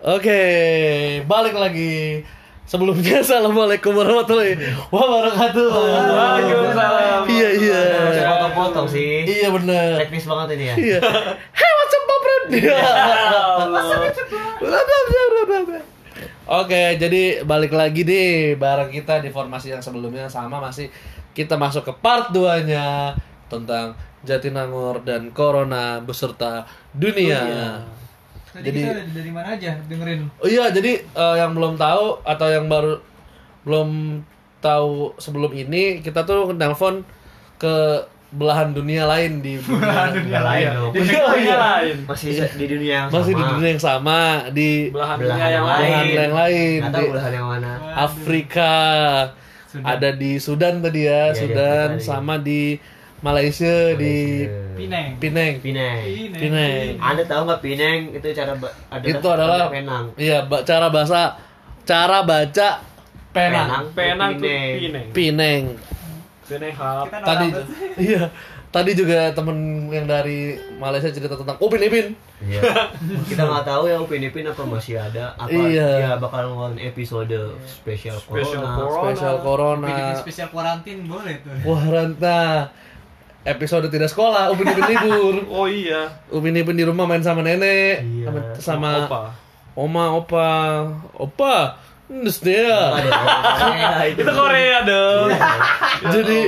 Oke, balik lagi. Sebelumnya assalamualaikum warahmatullahi wabarakatuh. Waalaikumsalam. Iya iya. Potong-potong sih. Iya benar. Teknis banget ini ya. Iya. Hey, what's up? Iya. Oke, jadi balik lagi nih bareng kita di formasi yang sebelumnya sama masih kita masuk ke part 2-nya tentang Jatinangor dan Corona beserta dunia. Tadi Jadi- kita dari, dari mana aja dengerin? Oh iya, jadi eh, yang belum tahu atau yang baru belum tahu sebelum ini kita tuh nelpon ke belahan dunia lain di dunia, dunia lain lain. Di dunia lain. Masih di dunia yang masih di sama. dunia yang sama di Belahan Belahan dunia yang yang belahan lain. yang lain Nggak di tahu belahan yang mana. Afrika Sudan. ada di Sudan tadi ya, Iya, di Sudan iya. sama di Malaysia, di Pineng. Pineng. Pineng. Pineng. Anda tahu nggak Pineng itu cara adalah Itu adalah Penang. Iya, ba- cara bahasa cara baca Penang. Penang tuh Pineng. Pineng. Pineng. Kita tadi iya tadi juga temen yang dari Malaysia cerita tentang Upin Ipin Iya. Kita nggak tahu ya Upin Ipin apa masih ada apa Iya. dia bakal ngeluarin episode spesial Spesial corona. corona. spesial Bikin corona spesial kuarantin boleh tuh. wah episode tidak sekolah Upin Ipin libur Oh iya. Upin Ipin di rumah main sama nenek Iya. sama, sama Opa. oma opa opa Nus dia. Ada Korea itu. Itu Korea dong. Jadi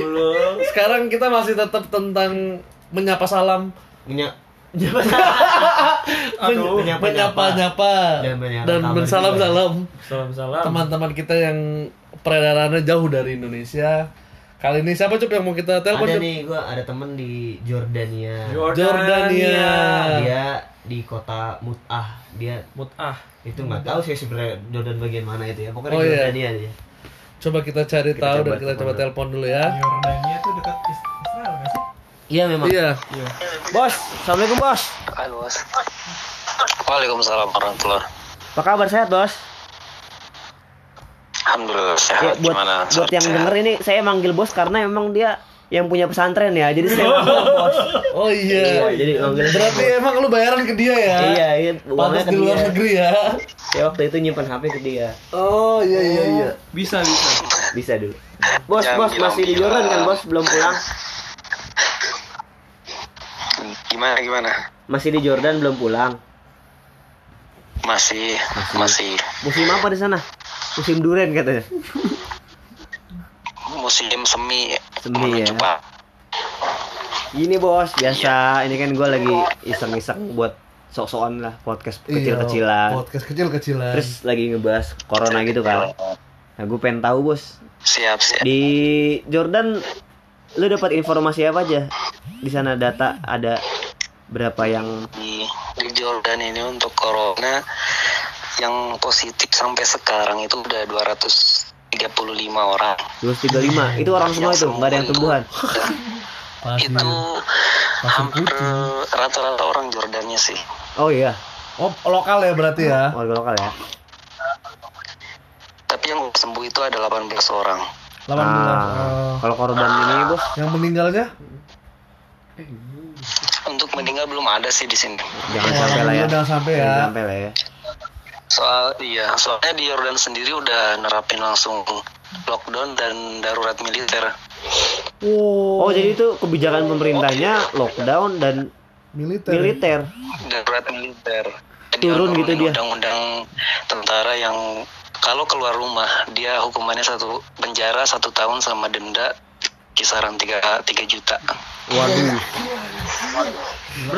sekarang kita masih tetap tentang menyapa salam, Punya Aduh. Men- menyapa-nyapa. menyapa-nyapa Dan menyapa dan kabar bersalam-salam. Salam-salam. teman-teman kita yang peredarannya jauh dari Indonesia. Kali ini siapa Cup yang mau kita telepon? ada Cup? nih gua ada temen di Jordania. Jordania. Dia di kota Mut'ah. Dia Mut'ah. itu nggak tahu sih sebenarnya Jordan bagian mana itu ya. Pokoknya Oh, iya. Jordania dia. Coba kita cari Kita tahu coba dan kita coba telepon. telepon dulu ya. Yordania tuh dekat Is- Israel nggak sih? Iya memang. Iya. Bos, assalamualaikum bos. Halo bos. Waalaikumsalam warahmatullahi. Apa kabar sehat bos? Alhamdulillah Ya, sehat. buat Gimana? buat yang Sehat? denger ini saya manggil bos karena memang dia yang punya pesantren ya. Jadi saya manggil bos. Oh iya. Iya, jadi manggil Berarti emang lu bayaran ke dia ya? Iya, iya, uangnya Pantas ke di luar dia. negeri ya. Ya waktu itu nyimpan HP ke dia. Oh iya iya iya. Bisa bisa. Bisa dulu. Bos, Jangan bos masih di. Jordan kan bos? Belum pulang. Gimana gimana? Masih di Jordan belum pulang. Masih masih Musim apa di sana? Musim duren katanya. musim semi Semi, ya. Gini bos, biasa. Ini kan gue lagi iseng-iseng buat sok-sokan lah podcast Iya, kecil-kecilan. Podcast kecil-kecilan. Terus lagi ngebahas corona gitu kan. Nah gue pengen tahu bos, Siap siap. di Jordan lu dapat informasi apa aja? Di sana data ada berapa yang Di, di Jordan ini untuk corona yang positif sampai sekarang itu udah 235 orang. 235? Itu orang semua itu, nggak ada yang tumbuhan. Itu hampir rata-rata orang Jordannya sih. Oh iya, Oh lokal ya berarti ya? warga lokal ya. Tapi yang sembuh itu ada 18 orang. 18. Ah, Oh. kalau korban ini bos, Yang meninggalnya? Untuk meninggal belum ada sih di sini. jangan sampai lah ya. Jangan sampai ya. Jangan sampai lah ya. Soal iya, soalnya di Jordan sendiri udah nerapin langsung lockdown dan darurat militer. Oh jadi itu kebijakan pemerintahnya lockdown dan Militer. militer. Darurat militer. Jadi Turun gitu dia. Undang-undang tentara yang kalau keluar rumah dia hukumannya satu penjara satu tahun sama denda kisaran 3 3 juta. Waduh.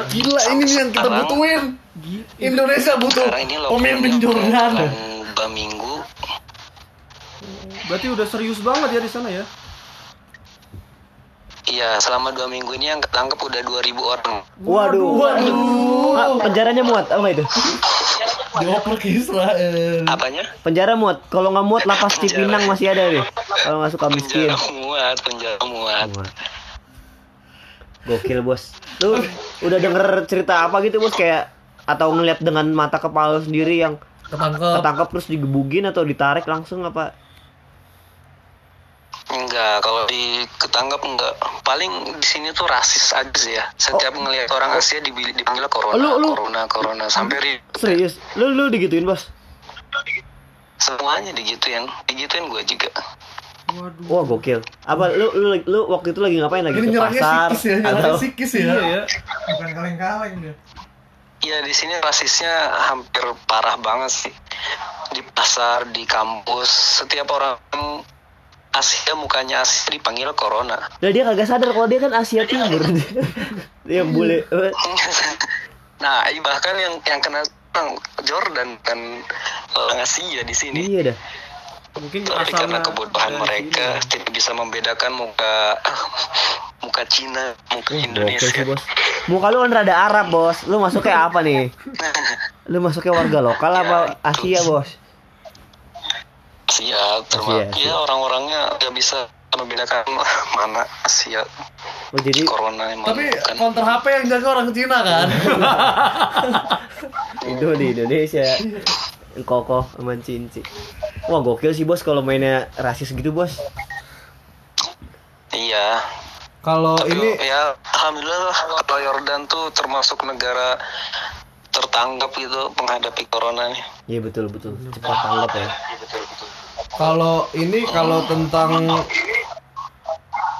Gila ini nih yang kita Sekarang- butuhin. Indonesia butuh Sekarang ini pemimpin lockdownnya Jordan. dua minggu Berarti udah serius banget ya di sana ya? Iya, selama dua minggu ini yang ketangkep udah 2000 orang. Waduh. Waduh. Ah, penjaranya muat apa itu? Dioper ke Israel. Apanya? Penjara muat. Kalau nggak muat lapas Cipinang masih ada deh. Kalau nggak suka miskin. Penjara muat, penjara muat. Muat. Gokil bos. Lu udah denger cerita apa gitu bos kayak atau ngeliat dengan mata kepala sendiri yang Ketangkep. ketangkap terus digebugin atau ditarik langsung apa? Enggak kalau di ketanggap enggak. Paling di sini tuh rasis aja sih ya. Setiap ngelihat orang Asia dibil- dipanggil corona, Oh, lu- lu- corona, corona. Sampai ri- Serius? Lu lu digituin, Bos? semuanya digituin, digituin gue juga. Wah, gokil. Apa lu lu lu waktu itu lagi ngapain lagi Ini ke nyerangnya pasar ya, nyerangnya atau ya. Iya ya. Bukan kaleng-kaleng dia. Iya di sini rasisnya hampir parah banget sih. Di pasar, di kampus, setiap orang Asia mukanya Asia dipanggil corona. Lah dia kagak sadar kalau dia kan Asia Timur. dia boleh Nah, bahkan yang yang kena Jordan kan orang Asia di sini. Iya dah. Mungkin Tapi karena kebodohan dari mereka sini. tidak bisa membedakan muka muka Cina, muka Gokil Indonesia. sih, Bos. Muka lu kan rada Arab, Bos. Lu masuknya apa nih? Lu masuknya warga lokal apa Asia, Bos? Asia, termasuk Asia, Asia. ya orang-orangnya nggak bisa membedakan mana Asia Oh, jadi corona yang Tapi bukan. counter HP yang jaga orang Cina kan. itu di Indonesia kokoh aman cinci. Wah, gokil sih, Bos kalau mainnya rasis gitu, Bos. Iya. Kalau ini ya alhamdulillah lah, kalau Yordan tuh termasuk negara tertanggap gitu menghadapi corona nih. Iya, betul betul. Cepat tanggap ya. Kalau ini kalau tentang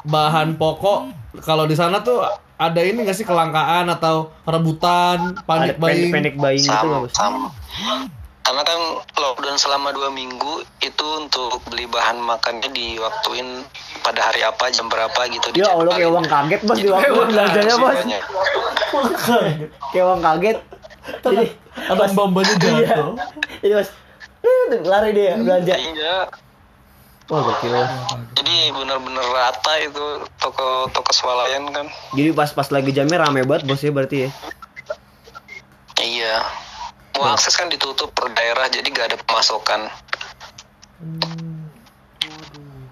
bahan pokok kalau di sana tuh ada ini nggak sih kelangkaan atau rebutan Ada panik buying panic buying gitu nggak, Sama. Karena kan lockdown selama dua minggu itu untuk beli bahan makannya diwaktuin pada hari apa jam berapa gitu. Ya Allah, kayak uang kaget, Bos, di waktu belanjanya, Bos. Banyak. Kayak uang kaget. Jadi, abang bambanya Iya. jatuh Jadi, Bos. Lari dia belanja. Iya. Wah, gokil lah. Jadi benar-benar rata itu toko toko swalayan kan. Jadi pas pas lagi jamnya rame banget bos ya berarti ya. Iya. Mau akses kan ditutup per daerah jadi gak ada pemasokan.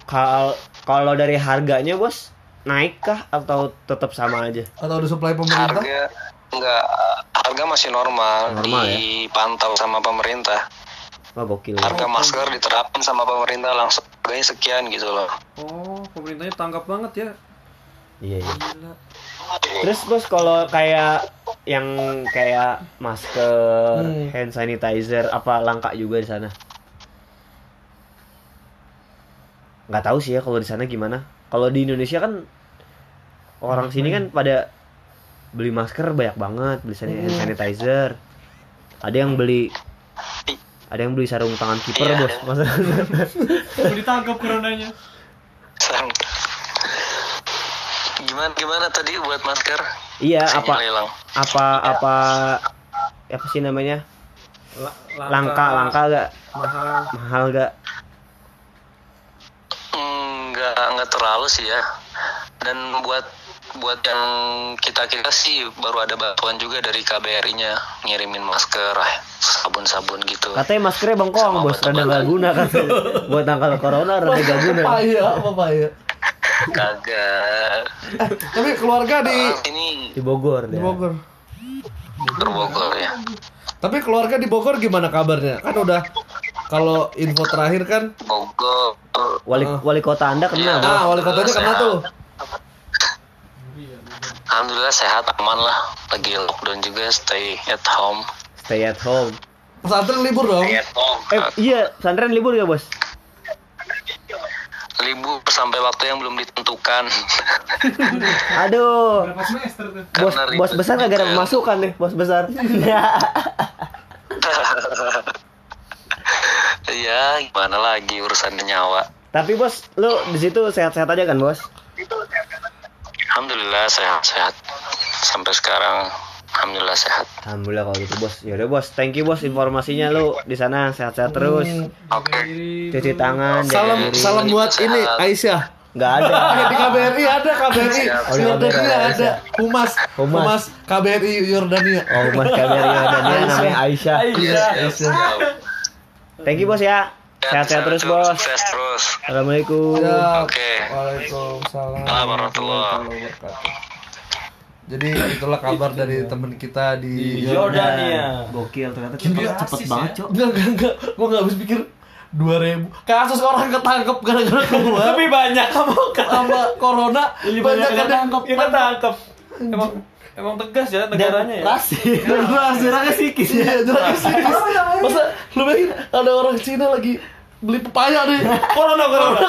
Kalau kalau dari harganya bos naik kah atau tetap sama aja? atau disuplai pemerintah Harga enggak harga masih normal, Normal ya? dipantau sama pemerintah. Wah gokil. ya. Harga masker diterapin sama pemerintah langsung harganya sekian gitu loh. Oh, pemerintahnya tanggap banget ya. Iya iya. Gila. Terus bos kalau kayak yang kayak masker, Hmm. hand sanitizer apa langka juga di sana? Nggak tahu sih ya kalau di sana gimana. Kalau di Indonesia kan orang sini kan pada beli masker banyak banget, beli hand sanitizer. Ada yang beli ada yang beli sarung tangan kiper Iya, bos. Masa Mau ditangkap coronanya. Sang. Gimana gimana tadi buat masker? iya Saya apa hilang. apa apa apa sih namanya La- langka langka gak mahal. mahal gak Enggak enggak terlalu sih ya. Dan buat buat yang kita kita sih baru ada bantuan juga dari KBRI-nya ngirimin masker, ah, sabun-sabun gitu. katanya maskernya bengkong bos rada gak guna kan buat tangkal corona rada gak guna papaya papaya Kagak. tapi keluarga di Ah, ini di Bogor di dia. Bogor Bogor ya. tapi keluarga di Bogor gimana kabarnya kan udah kalau info terakhir kan Bogor. wali wali kota anda kena bos ah wali kotanya kena tuh Alhamdulillah sehat aman lah. Lagi lockdown juga stay at home. stay at home pesantren libur dong Stay at home. eh iya pesantren libur gak bos libur sampai waktu yang belum ditentukan. aduh Berapa semester tuh? bos bos besar kagak ada pemasukan nih bos besar ya gimana lagi urusan nyawa. tapi bos lu di situ sehat-sehat aja kan bos Alhamdulillah sehat-sehat. Sampai sekarang. Alhamdulillah sehat. alhamdulillah kalau gitu bos. Ya udah bos. Thank you bos informasinya lu. Di sana sehat-sehat terus. Oke. cuci tangan salam diri. salam buat ini Aisyah. Nggak ada. Di KBRI ada KBRI. Oh, di Yordania KBRI ada humas Humas. humas KBRI Yordania. Oh mas KBRI Yordania namanya Aisyah. Iya, Aisyah. thank you bos ya sehat-sehat terus bos Sukses terus. assalamualaikum Ya, Oke. Waalaikumsalam Warahmatullahi wabarakatuh. Jadi itulah kabar dari teman kita di Di Jordania. gokil ternyata cepet, cepet banget cok Enggak, enggak, enggak. Gua enggak habis pikir 2000 kasus orang ketangkep gara-gara keluar Lebih banyak kamu sama corona banyak kan yang ketangkep. Ya ketangkep. Emang emang tegas ya negaranya ya. Rasis. Jelas, Jerangnya sikis ya. Iya, psikis. Masa lu bayangin ada orang Cina lagi beli pepaya nih. Corona corona.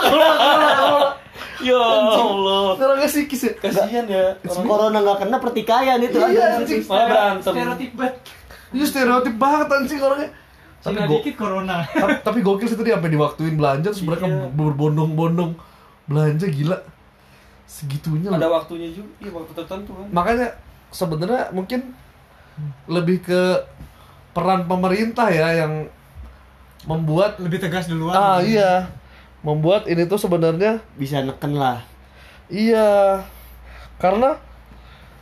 Ya Allah. Jerangnya psikis ya. Kasihan ya. orang- Corona nggak kena pertikaian itu Iya, anjing. Malah berantem. Stereotip banget. Ini stereotip banget anjing orangnya. Tapi, Cina go dikit corona. tapi, tapi gokil sih tadi sampai diwaktuin belanja terus mereka Iya. berbondong-bondong belanja gila. Segitunya Ada loh. waktunya juga, iya waktu tertentu kan. Makanya sebenarnya mungkin lebih ke peran pemerintah ya yang membuat Lebih tegas duluan. ah iya membuat ini tuh sebenarnya Bisa neken lah. Iya, karena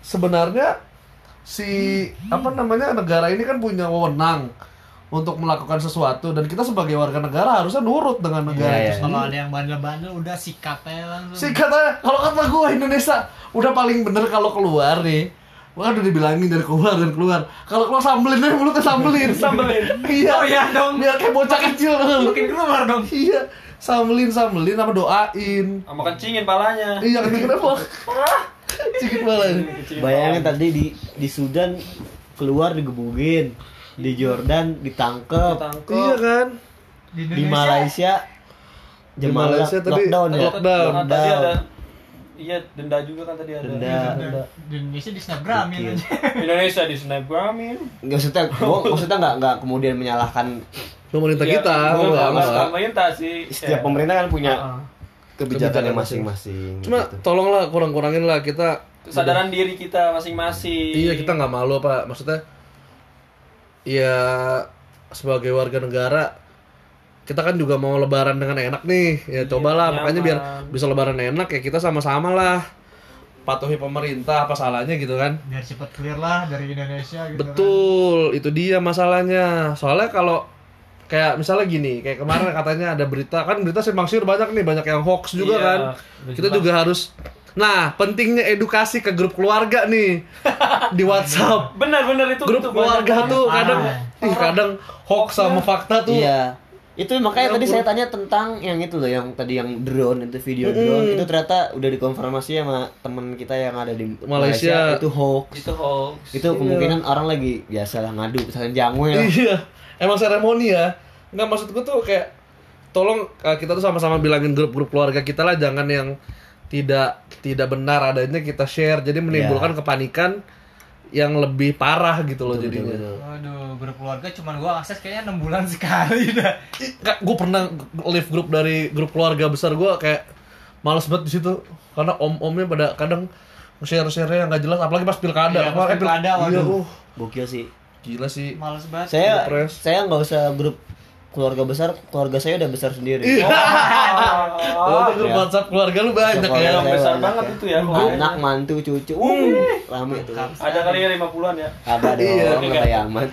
sebenarnya si apa namanya negara ini kan punya wewenang untuk melakukan sesuatu dan kita sebagai warga negara harusnya nurut dengan negara Iya, itu iya. sendiri. Kalau ada yang bandel-bandel udah sikat aja langsung. Si katanya kalau kata gue Indonesia udah paling bener kalau keluar nih. Gua kan udah dibilangin dari keluar dan keluar. Kalau keluar sambelin deh mulutnya sambelin. Sambelin. iya. Oh iya dong. Biar kayak bocah kecil. Makin keluar dong. iya. Sambelin sambelin sama doain. Sama kencingin palanya. Iya, kenapa? Cikit malah. Kencingin Bayangin palanya. tadi di di Sudan keluar digebugin, di Jordan ditangkep, Ketangkep. Iya kan? Di di Malaysia Di jemaah Malaysia tadi lockdown ya. lockdown. Tadi- Tadi ada Iya, denda juga kan tadi ada. Denda. Di- Di Indonesia di snapgramin aja. Indonesia di snapgramin. Nggak maksudnya, gua, maksudnya nggak nggak kemudian menyalahkan Pemerintah Iya, kita, nggak pemerintah sih. setiap Ya. pemerintah kan punya Ah, ah. kebijakannya Kebijakan masing-masing. Cuma gitu. tolonglah kurang-kurangin lah kita kesadaran diri kita masing-masing. Iya kita nggak malu apa maksudnya ya sebagai warga negara kita kan juga mau lebaran dengan enak nih ya cobalah makanya biar nyaman. bisa lebaran enak ya kita sama-sama lah patuhi pemerintah apa salahnya gitu kan Biar cepet clear lah dari Indonesia gitu kan. betul itu dia masalahnya soalnya kalau kayak misalnya gini kayak kemarin katanya ada berita kan berita simpang siur banyak nih banyak yang hoax juga Iya, kan kita juga harus nah pentingnya edukasi ke grup keluarga nih di WhatsApp Benar-benar itu grup itu keluarga banyak. tuh kadang Parah. ih kadang hoax sama fakta tuh Iya. Itu makanya Ya, tadi bro. saya tanya tentang yang itu loh, yang tadi yang drone itu video drone itu ternyata udah dikonfirmasi sama temen kita yang ada di Malaysia. itu hoax. Itu hoax. Itu kemungkinan orang lagi biasalah ngadu misalnya jamu ya. iya emang seremoni ya nggak maksud gue tuh kayak tolong uh, kita tuh sama-sama bilangin grup-grup keluarga kita lah jangan yang tidak tidak benar adanya kita share jadi menimbulkan kepanikan yang lebih parah gitu loh Betul, jadinya betul. Waduh, grup keluarga cuman gua akses kayaknya 6 bulan sekali dah. gue pernah live grup dari grup keluarga besar gue kayak males banget di situ karena om-omnya pada kadang share-share yang nggak jelas apalagi pas pilkada Iya, pas pil- pilkada, iya, waduh. uh, Gokil sih. gila sih Males banget. Saya Depres. saya nggak usah grup keluarga besar, keluarga saya udah besar sendiri. Iya. Oh, Oh, grup ya. WhatsApp keluarga lu banyak Keluarga ya. Besar banyak banget ya. itu ya. Anak, mantu, cucu. Uh, rame itu. Ada kali ya 50-an ya. Ada dong, Iya. nggak kayak amat.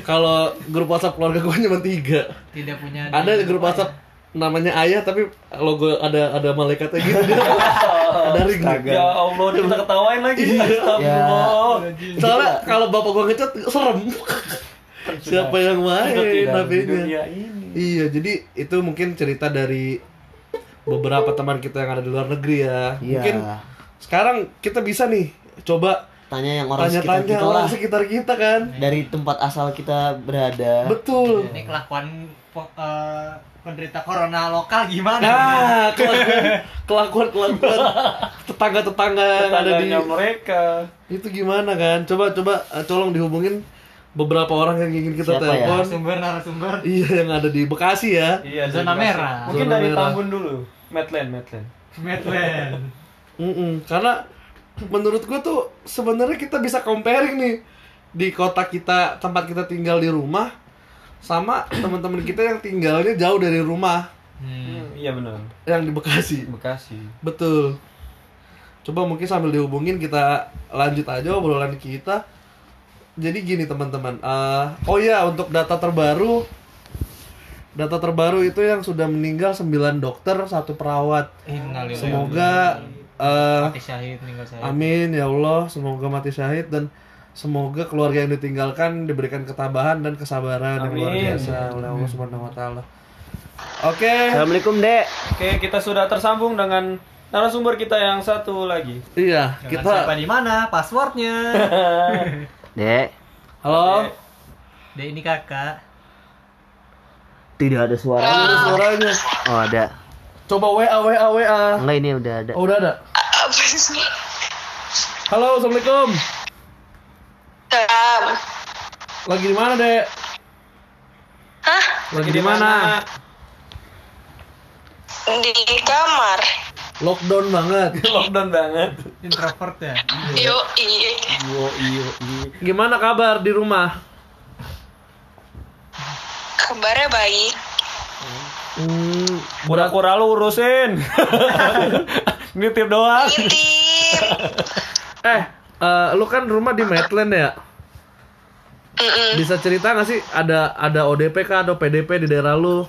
Kalau grup WhatsApp keluarga gue cuma tiga. Tidak punya Ada grup WhatsApp namanya ayah tapi logo ada ada malaikatnya gitu dia. ada ring. Ya Allah, kita ketawain lagi. Iya. Astagfirullah. Soalnya kalau bapak gua ngechat serem. Siapa yang main Sudah tidak di HP-nya? dunia ini. Iya, jadi itu mungkin cerita dari beberapa teman kita yang ada di luar negeri ya. Iya. Mungkin sekarang kita bisa nih coba Tanya yang orang sekitar tanya-tanya kita orang lah. sekitar kita kan. Dari tempat asal kita berada. Betul. Ini kelakuan eh, penderita corona lokal gimana? Nah, kelakuan kelakuan kelakuan tetangga-tetangga yang ada di mereka. itu gimana kan? Coba coba eh, tolong dihubungin beberapa orang yang ingin kita Siapa ya? telepon. narasumber narasumber Iya, yang ada di Bekasi ya. Iya, Zona merah. Mungkin Zona dari merah. Tambun dulu. Medland, Medland. Medland Mm-mm, Karena menurut gue tuh sebenarnya kita bisa comparing nih di kota kita tempat kita tinggal di rumah sama teman-teman kita yang tinggalnya jauh dari rumah Hmm, iya benar. yang di Bekasi. Bekasi. Betul. Coba mungkin sambil dihubungin kita lanjut aja obrolan kita. Jadi gini teman-teman. Eh, oh ya untuk data terbaru, data terbaru itu yang sudah meninggal 9 dokter, satu perawat. Innalillahi Semoga eh, mati syahid meninggal syahid amin ya Allah, semoga mati syahid dan semoga keluarga yang ditinggalkan diberikan ketabahan dan kesabaran yang luar Amin. biasa oleh Allah Subhanahu wa taala. Oke. Assalamualaikum dek. Oke, kita sudah tersambung dengan narasumber kita yang satu lagi. Iya, Kita siapa kita di mana? Passwordnya. Dek. Halo. Dek ini kakak. Tidak ada suara. Ada suaranya. Oh ada. Coba WA WA WA. Enggak ini udah ada. Oh, udah ada. Apa sih? Halo, Assalamualaikum. Salam. Lagi di mana, Dek? Hah? Lagi di mana? Di kamar. Lockdown banget. Lockdown banget. Introvert ya. Yo, iya. Yo, iyo. Gimana kabar di rumah? Kabarnya baik. Hmm, Kura-kura lu urusin. Nitip doang. Intip. eh, eh, lu kan rumah di Maitland ya? Mm-mm. Bisa cerita nggak sih ada ada ODP kah atau PDP di daerah lu?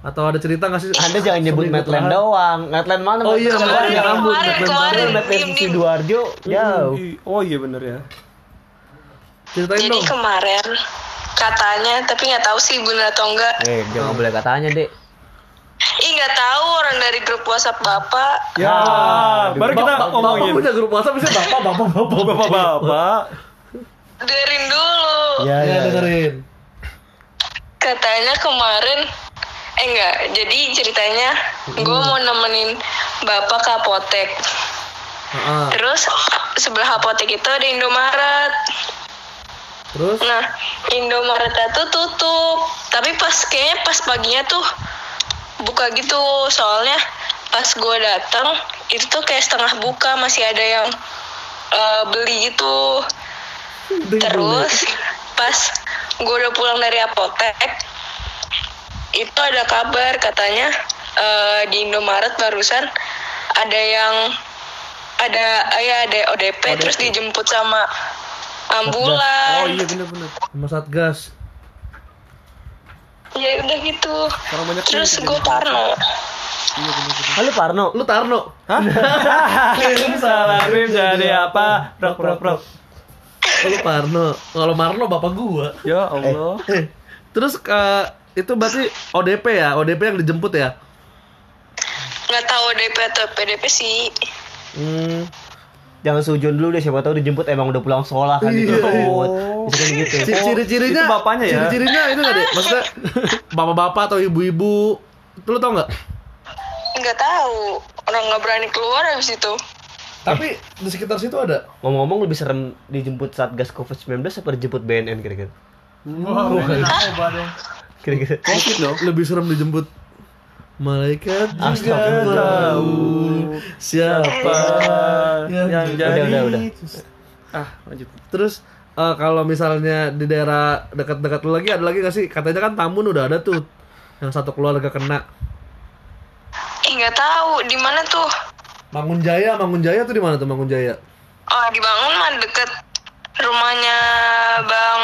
Atau ada cerita nggak sih? Anda jangan nyebut terakhir? doang. Medland mana? Oh iya, yang rambut. Kemarin, mana? Medland Dim, dim. Sidoarjo. Jauh. Oh iya bener ya. Ceritain Jadi dong. kemarin katanya, tapi nggak tahu sih benar atau enggak. Eh, jangan boleh katanya, Dek. Ih nggak tahu orang dari grup WhatsApp bapak. Ya, baru kita Bapak- ngomongin. Bapak punya grup WhatsApp bisa bapak bapak bapak Bapak-bapak. Dengerin dulu. Ya, Ya, dengerin. Katanya kemarin eh enggak, jadi ceritanya gue mau nemenin bapak ke apotek. Heeh. Terus sebelah apotek itu ada Indomaret. Terus Nah, Indomaretnya tuh tutup. Tapi pas kayaknya pas paginya tuh buka gitu. Soalnya pas gue datang itu tuh kayak setengah buka masih ada yang eh, beli gitu. Terus pas gue udah pulang dari apotek itu ada kabar katanya eh, di Indomaret barusan ada yang ada ya ada ODP, terus dijemput sama ambulan. Oh iya bener-bener. sama Satgas. Ya udah gitu. Terus nih, gue Parno. Halo Parno. Lu Tarno. Salah Rim jadi apa? Rok rok rok. Oh, lu Parno. Kalau Marno bapak gua. Ya Allah. Eh, terus ke itu berarti ODP ya, ODP yang dijemput ya? Nggak tahu DP atau PDP sih. Hmm. Jangan sujon dulu deh, siapa tahu dijemput emang udah pulang sekolah kan Iya, iya. Bisa kan gitu. Ciri-cirinya itu bapaknya ya? Ciri-cirinya itu nggak deh? Maksudnya bapak-bapak atau ibu-ibu itu lu tau nggak? Nggak tahu. Orang nggak berani keluar habis itu. Tapi di sekitar situ ada. Ngomong-ngomong lebih serem dijemput Satgas Covid-19 apa dijemput BNN kira-kira? Wah. Kira-kira. Covid dong. Lebih serem dijemput malaikat juga tahu siapa yang yang Udah, jadi. udah, udah. Ah, lanjut. Terus eh, kalau misalnya di daerah dekat-dekat lu lagi ada lagi gak sih? Katanya kan Tamun udah ada tuh yang satu keluarga kena. Eh nggak tahu di mana tuh. Mangun Jaya, Mangun Jaya tuh di mana tuh Mangun Jaya? Oh dibangun mah deket rumahnya Bang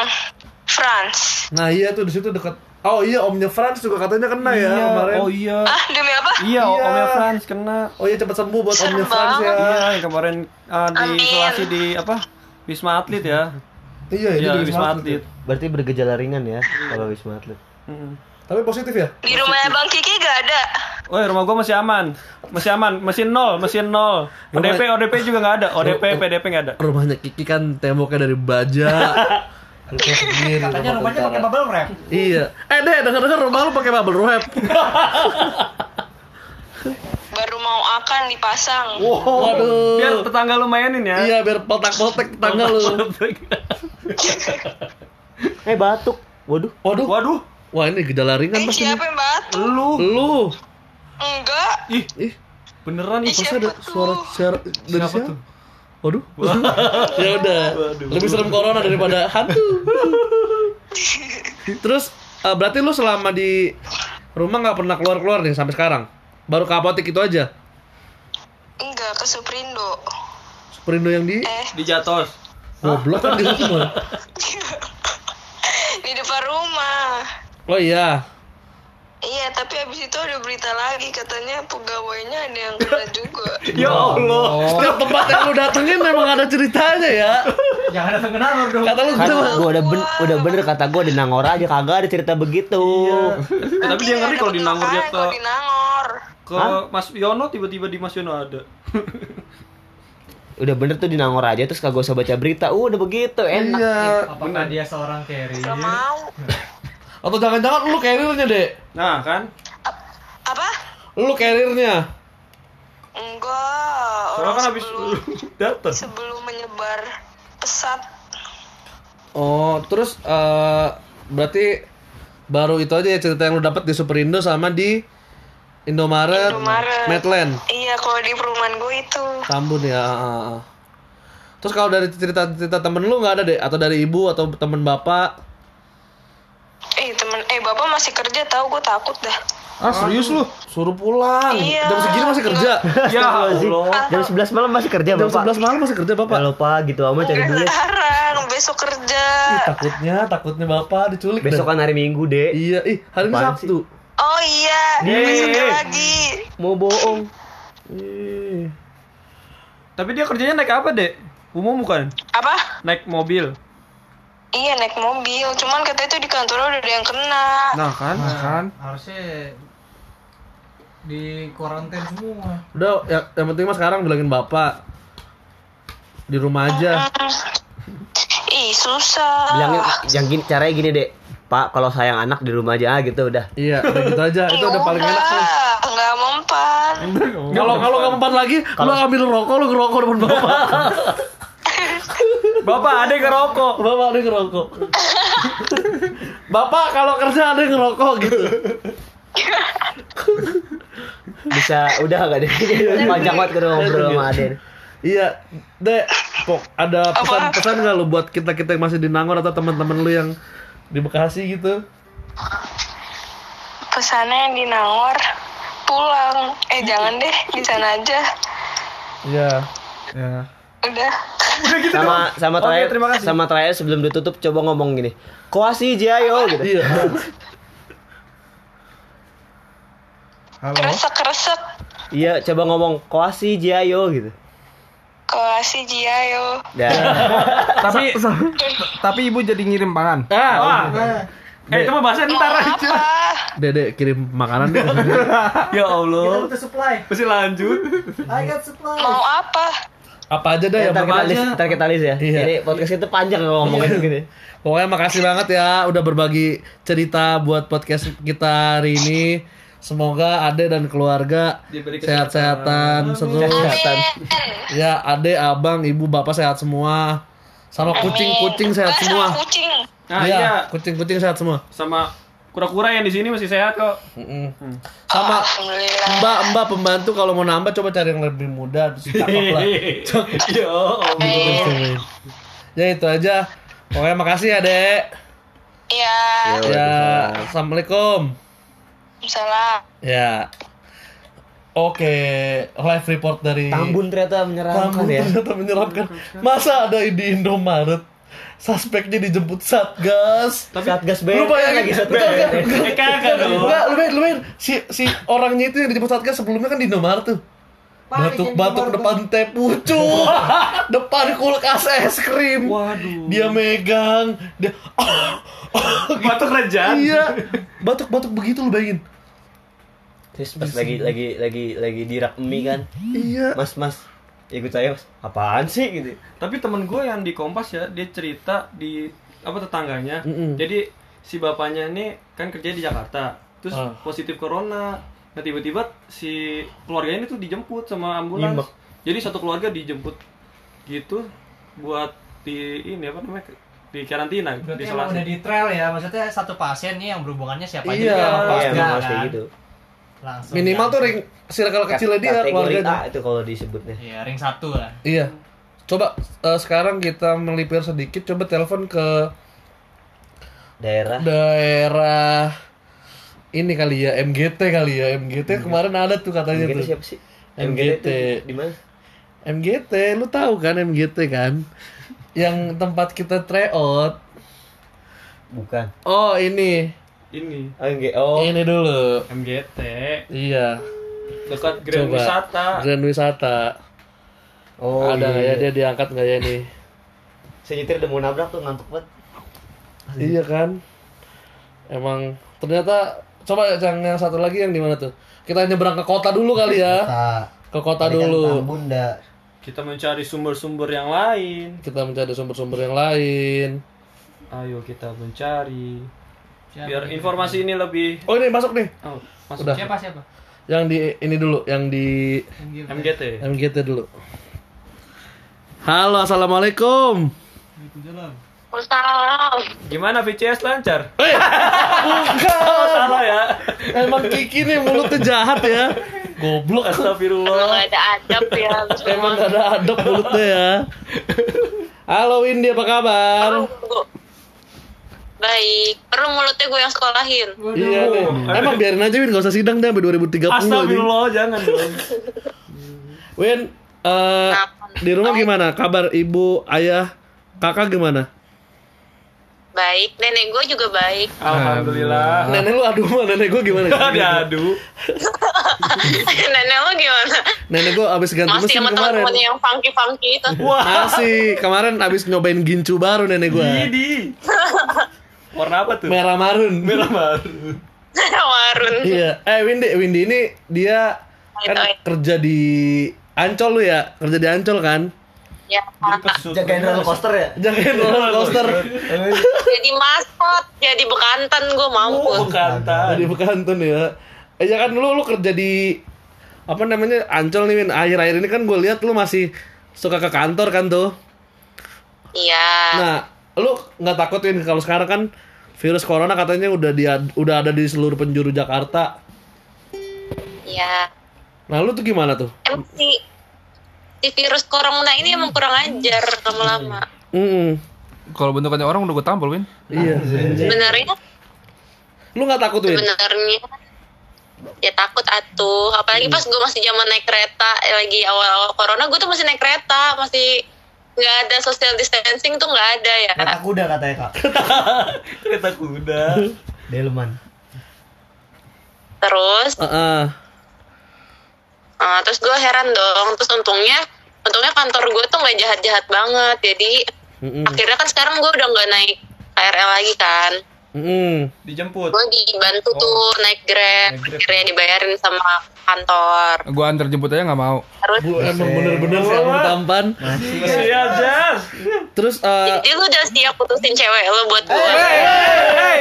Franz. Nah iya tuh di situ dekat. Oh iya omnya Franz juga katanya kena ya Iya, kemarin. oh iya. Ah demi apa? Iya, Iya. omnya Frans kena. Oh iya cepat sembuh buat Serem omnya Franz ya. Iya, yang kemarin ah, di Amin. isolasi di apa? Wisma Atlet ya. Iya, ini Iya, di Wisma Atlet. Atlet. Berarti bergejala ringan ya kalau Wisma Atlet. Mm-mm. Tapi positif ya? Di rumahnya Bang Kiki gak ada. Woi, rumah gua masih aman. Masih aman, masih nol, masih nol. ODP, ODP juga nggak ada. ODP, PDP nggak ada. Rumahnya Kiki kan temboknya dari baja. Sendiri, Katanya rumah rumahnya pakai bubble wrap. Iya. Eh deh, denger-denger rumah lu pakai bubble wrap. Baru mau akan dipasang. Waduh. Biar tetangga lu mainin ya. Iya, biar potak-potak tetangga lu. Eh batuk. Waduh. Waduh. Waduh, Wah, ini gejala ringan Eh pasti. siapa yang batu? lu. Lu. Enggak. Ih, Ih, beneran nih. Ih, masa ada suara tuh? suara dari Siapa siapa? tuh? Waduh. ya udah. Lebih serem corona daripada hantu. Terus eh, berarti lu selama di rumah nggak pernah keluar-keluar nih sampai sekarang? Baru ke apotek itu aja. Enggak ke Suprindo. Superindo yang di Eh Di Jatos. goblok kan di rumah. di depan rumah. Oh iya. Iya, tapi habis itu ada berita lagi katanya pegawainya ada yang kena juga. Ya Allah. Setiap tempat yang lu datengin memang ada ceritanya ya. Jangan datang ke Nangor dong. Kata lu Kan gua udah ben, udah bener kata gua di Nangor aja kagak ada cerita begitu. Eh, tapi dia ngeri kalau di Nangor dia ke Kalau di Nangor. ke Mas Yono tiba-tiba di Mas Yono ada. Udah bener tuh di Nangor aja terus kagak usah baca berita. Uh, udah begitu enak. Iya. Apakah dia seorang carrier? Gak mau. Atau jangan-jangan lu carrier-nya, Dek. Nah, kan? Apa? Lu carrier-nya. Enggak. Soalnya Orang kan habis sebelum, datang. sebelum menyebar pesat. Oh, terus eh berarti baru itu aja ya cerita yang lu dapat di Superindo sama di Indomaret, Indomaret. Medland, Iya, kalau di perumahan gue itu. Tambun ya. ah, ah, ah. Terus kalau dari cerita-cerita temen lu nggak ada deh, atau dari ibu atau temen bapak? Eh, bapak masih kerja tahu gue takut dah. Ah serius lu? Suruh pulang. Iya. Jam segini masih kerja. Ya Allah. Jam 11 malam masih kerja, Jam Bapak. 11 malam masih kerja bapak. Kalau Pak gitu ama cari duit. Larang, besok kerja. Ih, takutnya, takutnya bapak diculik. Besok kan hari Minggu, Dek. Iya, ih hari ini Apaan Sabtu. Oh iya, besoknya lagi. Mau bohong. Ih. Tapi dia kerjanya naik apa, Dek? Umum bukan? Apa? Naik mobil. Iya naik mobil, cuman katanya itu di kantor udah ada yang kena. Nah, kan? kan? Harusnya di kuarantain semua. Udah, ya, yang penting mah sekarang bilangin bapak di rumah aja. Ih susah. Bilangin yang gini caranya gini, Dek. Pak, kalau sayang anak di rumah aja gitu udah. Iya, udah gitu aja. Itu udah paling enak tuh. udah, Nggak mempan. Kalau kalau kamu empat lagi, lu ambil rokok, lu ngerokok depan bapak. Bapak, ada yang ngerokok. bapak ada yang ngerokok. bapak kalau kerja ada yang ngerokok gitu. Bisa udah enggak deh. Panjang banget ke ngobrol sama Aden. Iya, dek, kok ada pesan-pesan nggak lu buat kita kita yang masih di Nangor atau teman-teman lu yang di Bekasi gitu? Pesannya yang di Nangor pulang. Eh jangan deh, di sana aja. Iya. Ya. Udah. Sama sama Oke, terakhir terima kasih. sama terakhir sebelum ditutup coba ngomong gini. Koasi Jayo gitu. Iya. Kresek-kresek. Iya, coba ngomong Koasi Jayo gitu. Kasih Jiayo. Dah. Tapi tapi ibu jadi ngirim pangan. Ah, Eh, itu mah bahasa ntar aja. Dede kirim makanan deh. Ya Allah. Kita butuh supply. Masih lanjut. I got supply. Mau apa? Apa aja deh yang Ntar kita list, ntar kita list ya. Iya. Ini podcast itu panjang kalau ngomongin gini. Pokoknya makasih banget ya udah berbagi cerita buat podcast kita hari ini. Semoga Ade dan keluarga sehat-sehatan, seluruh Kesehatan. Ya, Ade, Abang, Ibu, Bapak sehat semua. Sama kucing-kucing sehat Eh, semua. kucing. Nah, Iya, iya. kucing-kucing sehat semua. Sama kura-kura yang di sini masih sehat kok. Mm-mm. Sama Alhamdulillah. Mbak, Mbak pembantu kalau mau nambah coba cari yang lebih muda, terus cakep lah. Ya. Amin. Ya itu aja. Pokoknya makasih ya, Dek. Iya. Ya, Assalamualaikum. Salam. Ya. Oke, live report dari Tambun ternyata menyeramkan Tambun ya. ternyata menyeramkan. Masa ada di Indomaret suspeknya dijemput Satgas. Satgas Lu BNN bayangin lagi Satgas enggak, enggak, BNN. enggak. Eh, kagak dong. Enggak, lu bayangin, lu bayangin. Si si orangnya itu yang dijemput Satgas sebelumnya kan di Indomaret tuh. Batuk-batuk depan teh pucuk, depan kulkas es krim. Waduh. Dia megang, dia Batuk rejang. iya, batuk-batuk begitu lu bayangin. Terus pas lagi lagi lagi lagi dirak mie kan. Iya. Mas, Mas, ikut saya, Mas. Apaan sih gitu. Tapi temen gue yang di Kompas ya, dia cerita di apa tetangganya. Mm-mm. Jadi si bapaknya ini kan kerja di Jakarta, terus Ah. positif corona. Nah tiba-tiba si keluarganya ini tuh dijemput sama ambulans. Nyimak. Jadi satu keluarga dijemput gitu buat di ini apa namanya di karantina Berarti di isolasi. udah di trail ya, maksudnya satu pasien nih yang berhubungannya siapa Iya, aja. Iya, kan? gitu. Langsung Minimal tuh ring circle kecilnya dia keluarganya. A itu kalau disebutnya. Iya, ring satu lah. Iya. Coba eh, sekarang kita melipir sedikit, coba telepon ke Daerah daerah ini kali ya MGT kali ya MGT kemarin ada tuh katanya MGT tuh siapa sih? MGT. itu di mana? MGT lu tahu kan MGT kan yang tempat kita tryout Bukan. oh ini ini Oh. Oh. Ini dulu. MGT Iya. dekat Grand Coba. Wisata. Grand Wisata. Oh, Ada nggak iya. ya dia diangkat nggak ya nih? Saya nyetir udah mau nabrak tuh ngantuk banget. Iya kan? Emang ternyata coba yang yang satu lagi yang di mana tuh? Kita nyebrang ke kota dulu kali ya. Tak. Ke kota Tadi kan dulu. Bunda. Kita mencari sumber-sumber yang lain. Kita mencari sumber-sumber yang lain. Ayo kita mencari. Biar informasi ini lebih Oh ini masuk nih. oh, masuk Udah. Siapa siapa? Yang di ini dulu, yang di MGT. MGT dulu. Halo, assalamualaikum. Salam. Gimana VCS lancar? Eh, Oh, salah ya. emang Kiki nih mulutnya jahat ya. Goblok. Emang Astagfirullah. gak ada adab ya. Emang ada adab mulutnya ya. Halo Windy, apa kabar? Baik. Perlu mulutnya gue yang sekolahin. Iya nih. Emang biarin aja Win, gak usah sidang deh sampai 2030 nih. Astagfirullah, jangan dong. Win, eh, di rumah gimana? Kabar ibu, ayah, kakak gimana? Baik. Nenek gue juga baik. Alhamdulillah. Nenek lu aduh mah, nenek gue gimana? Diadu. Nenek lo gimana? Nenek gue abis ganti Masih mesin sama kemarin. teman-teman yang funky-funky itu. Masih, kemarin abis nyobain gincu baru nenek gue. Warna apa tuh? Merah marun. Merah baru. Warun. Iya. Eh Windy, Windy ini dia kan Oi, oi. kerja di Ancol lu ya? Kerja di Ancol kan? Ya. Jagain roller coaster ya? Jagain roller coaster. Jadi maskot, jadi bekantan gue mampus. Bukan Jadi bekantun ya. Eh ya kan lu lu kerja di apa namanya Ancol nih Win. Akhir-akhir ini kan gue lihat lu masih suka ke kantor kan tuh. Iya. Nah, lu nggak takut Win kalau sekarang kan virus corona katanya udah dia udah ada di seluruh penjuru Jakarta. Iya. Nah, lu tuh gimana tuh? Emang si, si virus corona ini emang kurang ajar lama-lama. Mm Kalau bentukannya orang udah gue tampol, Win. Iya. Sebenarnya Lu nggak takut Win? sebenarnya ya takut atuh apalagi pas gue masih zaman naik kereta eh, lagi awal-awal corona gue tuh masih naik kereta masih nggak ada social distancing tuh nggak ada ya Kereta kuda katanya kak. Kereta kuda. Delman. terus Heeh. eh, terus gue heran dong terus untungnya untungnya kantor gue tuh nggak jahat-jahat banget jadi Mm-mm. akhirnya kan sekarang gue udah nggak naik KRL lagi kan Mm-mm. Dijemput. gue dibantu tuh naik grab Naik Grab. akhirnya dibayarin sama kantor Gue antar jemput aja nggak mau. terus Bu, emang bener-bener sih tampan. Masih aja. Terus eh jadi lu udah siap putusin cewek lo buat gue Hei,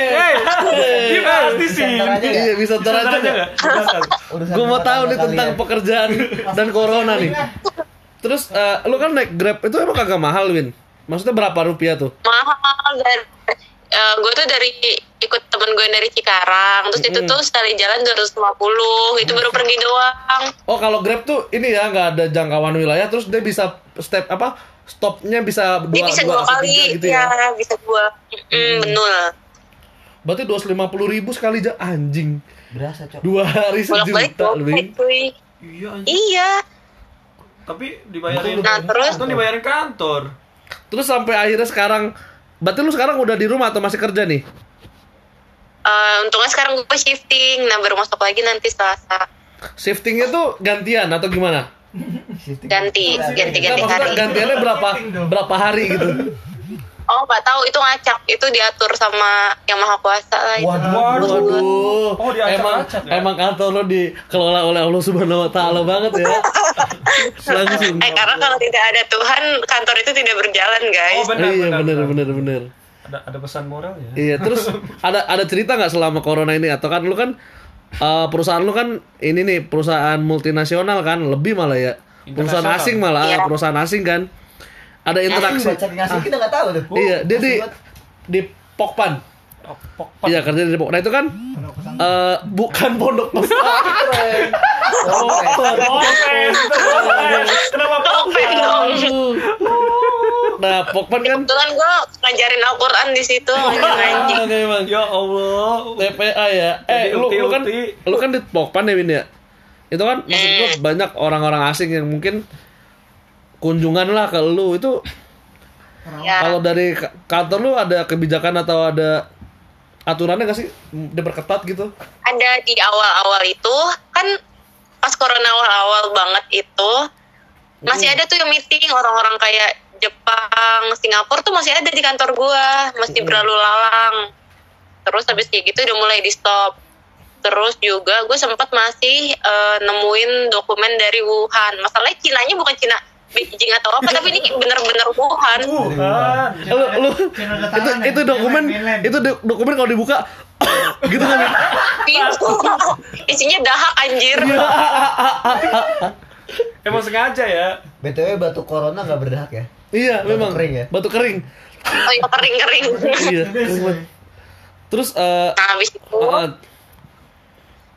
hei. Ini pasti sih. Santar aja iya bisa ntar aja nggak? Gue mau tahu nih tentang pekerjaan dan corona nih. Terus eh, lu kan naik Grab itu emang kagak mahal, Win? Maksudnya berapa rupiah tuh? mahal dan gue tuh dari ikut temen gue dari Cikarang terus itu tuh sekali jalan 250 itu baru pergi doang Oh, kalau Grab tuh ini ya nggak ada jangkauan wilayah, terus dia bisa step apa? Stopnya bisa dua, dia bisa dua atau kali tiga gitu ya, ya. bisa dua mm, betul Berarti dua ribu ribu sekali aja anjing. Berasa cok. Dua hari sejuta lebih. Iya. anjing. iya Tapi dibayarin. Nah, terus? Kan dibayarin kantor. Terus sampai akhirnya sekarang Berarti lu sekarang udah di rumah atau masih kerja nih? Eh, untungnya sekarang gue shifting nah baru masuk lagi nanti selasa Shiftingnya tuh gantian atau gimana? ganti ganti Nggak, ganti hari gantiannya berapa berapa hari gitu? oh nggak tahu itu ngacak itu diatur sama yang maha kuasa lah itu. Waduh. Waduh. Oh, diacak-acak emang ya? emang kantor lo dikelola oleh Allah Subhanahu wa taala banget ya. Langsung. eh karena kalau tidak ada Tuhan kantor itu tidak berjalan guys Oh, benar, iya benar, bener benar. bener bener. Ada ada pesan moral ya? Iya terus ada ada cerita nggak selama corona ini atau kan lu kan eh, perusahaan lu kan ini nih perusahaan multinasional kan lebih malah ya perusahaan asing malah Iya. perusahaan asing kan ada interaksi Baca ngasih kita nggak tahu deh. iya dia di di Pokpan Oh, pok- iya kerja di Pok nah itu kan eh bukan pondok pesantren Pokpan. Kenapa dong nah Pokpan kan Kebetulan gue ngajarin Al-Quran di situ. Ah, emang. Ya Allah. TPA ya. Eh, lu, lu kan lu kan di Pokpan ya, Win ya? Itu kan maksud gua Eh. banyak orang-orang asing yang mungkin kunjungan lah ke lu itu Ya, kalau dari ka- kantor lu ada kebijakan atau ada aturannya gak sih diperketat gitu? ada di awal-awal itu kan pas corona awal-awal banget itu masih ada tuh yang meeting orang-orang kayak Jepang, Singapura tuh masih ada di kantor gua, masih berlalu lalang. Terus habis kayak gitu udah mulai di stop. Terus juga gue sempat masih eh, nemuin dokumen dari Wuhan. Masalahnya Cinanya bukan Cina Beijing atau apa, tapi ini bener-bener Wuhan. Wuhan. Lu, lu itu, ya? itu dokumen itu do- dokumen kalau dibuka gitu kan? Isinya dahak anjir. Emang sengaja ya. BTW batu corona nggak berdahak ya? Iya, Batu memang. kering ya? Batu kering. Oh, yang kering-kering. iya. memang. Terus eh Nah, habis itu eh,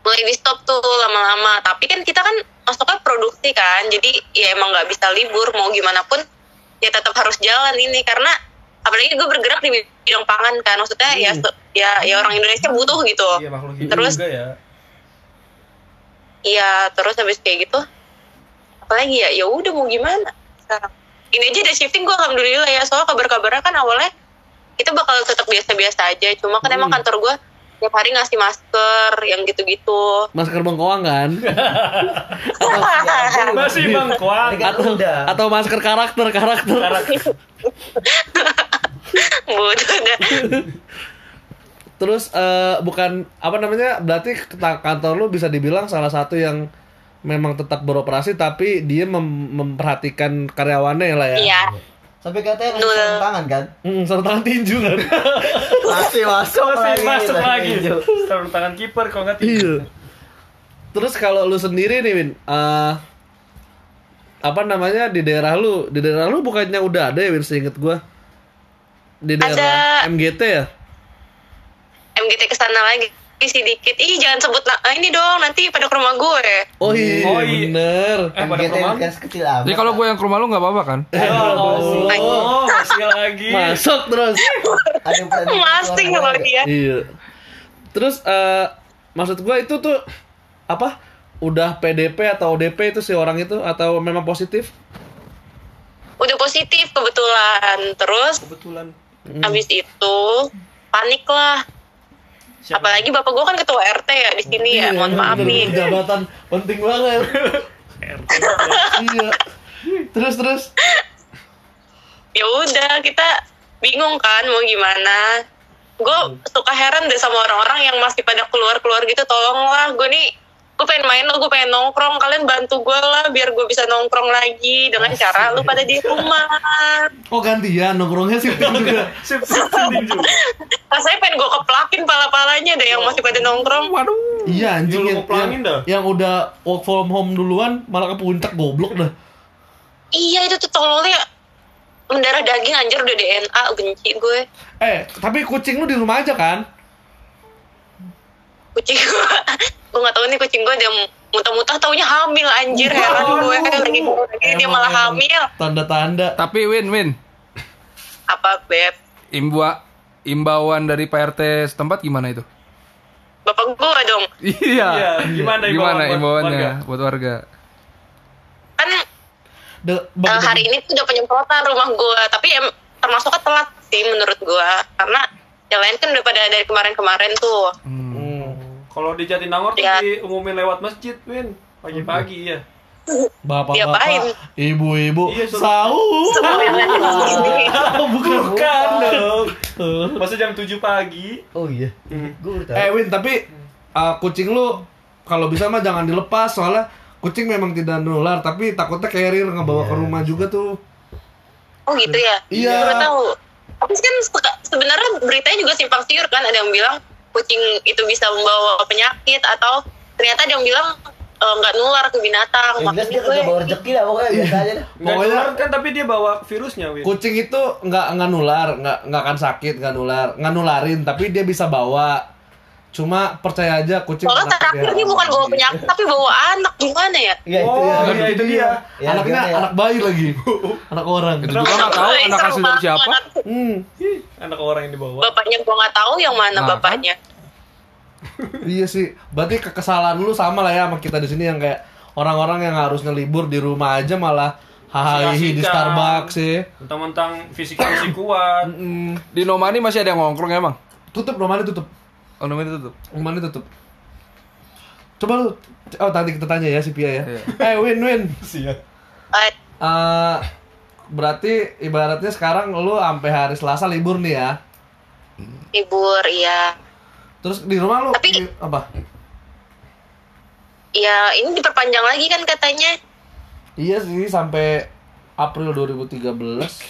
mulai di stop tuh lama-lama. Tapi kan kita kan masuknya produksi kan jadi ya emang nggak bisa libur mau gimana pun ya tetap harus jalan ini. Karena apalagi gue bergerak di bidang pangan kan maksudnya ya se- ya ya orang Indonesia butuh gitu. Iya Terus- juga ya. iya terus habis kayak gitu apalagi ya ya udah mau gimana? Sekarang ini aja udah shifting gue alhamdulillah ya. Soal kabar-kabarnya kan awalnya kita bakal tetap biasa-biasa aja. Cuma kan emang kantor gue tiap hari ngasih masker yang gitu-gitu masker bengkoang kan? Masih bangkuan. atau udah. atau masker karakter karakter. bodoh dah Terus eh, bukan apa namanya? Berarti kantor lu bisa dibilang salah satu yang memang tetap beroperasi tapi dia mem- memperhatikan karyawannya lah ya. iya Sampai katanya ngasih Betul. sarung tangan kan? Hmm, sarung tangan tinju kan. Masih masuk Masih masuk lagi. Sarung tangan kiper kalau nggak tidur. iya. Terus kalau lu sendiri nih, Win, eh, apa namanya di daerah lu? Di daerah lu bukannya udah ada ya, Win, seinget gua? Di daerah Ada. MGT ya? MGT ke sana lagi sih dikit ih jangan sebut na- ah, ini dong nanti pada ke rumah gue Oh iya, Oh, iya. bener. Eh pada perumahan. kan kecil amat. Jadi kalau gue yang ke rumah lu nggak apa-apa kan? Oh, oh, masih lagi. Masuk terus. ada yang pernah masing sama dia iya. Terus eh maksud gua itu tuh apa? Udah PDP atau ODP itu si orang itu atau memang positif? udah positif kebetulan terus Kebetulan. habis itu panik lah Siapa? apalagi bapak gue kan ketua RT ya di sini ya mohon maaf nih bener-bener Jabatan penting banget. iya. Terus terus. ya udah kita bingung kan mau gimana gue suka heran deh sama orang-orang yang masih pada keluar-keluar gitu tolonglah gue nih gue pengen main lo gue pengen nongkrong kalian bantu gue lah biar gue bisa nongkrong lagi dengan cara lu pada di rumah Oh gantian nongkrongnya sih juga. Sip, sip, sip, juga. rasanya pengen gue keplakin pala-palanya deh yang masih pada nongkrong Waduh. Iya anjing yang, yang, dah. yang udah work from home duluan malah ke puncak goblok dah. iya itu tuh tololnya mendarah daging anjir udah DNA benci gue Eh, tapi kucing lu di rumah aja kan? Kucing gue gue nggak tahu nih kucing gue dia muntah-muntah taunya hamil anjir heran gue lagi lagi dia malah hamil Tanda-tanda. Tapi Win, Win. apa beb Imbua, imbauan dari Pak RT setempat gimana itu? bapak gue dong Iya. Iya, gimana imbauan Gimana imbauannya warga? buat warga? kan De, eh, bag- hari ini tuh udah penyemprotan rumah gue tapi em, termasuknya telat sih menurut gue karena yang lain kan udah pada dari kemarin-kemarin tuh Hmm. Kalau di Jatinangor tuh Ya. diumumin lewat masjid, Win. Pagi-pagi ya. Bapak-bapak, ibu-ibu, Iya, sahur. Bukan, bukan dong. Masa jam 7 pagi? Oh iya. Gue udah tahu. Eh Win, tapi uh, kucing lu kalau bisa mah jangan dilepas soalnya kucing memang tidak nular tapi takutnya carrier ngebawa ke rumah juga tuh. oh gitu ya Iya. Baru tahu tapi kan se- sebenarnya beritanya juga simpang siur kan ada yang bilang kucing itu bisa membawa penyakit atau ternyata ada yang bilang eh, nggak nular ke binatang jelas dia makanya gue kagak bawa rezeki lah pokoknya biasa aja nular kan tapi dia bawa virusnya, Win. Kucing itu nggak nggak nular, nggak nggak akan sakit, nggak nular, nggak nularin, tapi dia bisa bawa. Cuma percaya aja kucing. anak terakhir dia. dia bukan bawa penyakit tapi bawa anak gimana ya Iya itu Oh, ya. iya, itu dia. Ya, Anaknya ya? anak bayi lagi, anak orang. Itu juga nggak tahu Ih, anak serem asli dari siapa. Hmm, Anak orang yang dibawa. bapaknya gua nggak tahu yang mana Nah, kan? bapaknya iya sih. Berarti kekesalan lu sama lah ya sama kita di sini yang kayak orang-orang yang harusnya libur di rumah aja malah hahaha di. Starbucks sih. Mentang-mentang fisiknya masih kuat. Di Nomani masih ada yang ngongkrong emang? Tutup nomornya tutup. Oh namanya tutup. Nomornya tutup. Coba lu Oh, tadi kita tanya ya si Pia ya. Iya. Eh, Win Win. Eh, Eh, berarti ibaratnya sekarang lu sampai hari Selasa libur nih ya. libur ya Terus di rumah lu Tapi- i- apa? ya ini diperpanjang lagi kan katanya Iya sih sampai April 2013.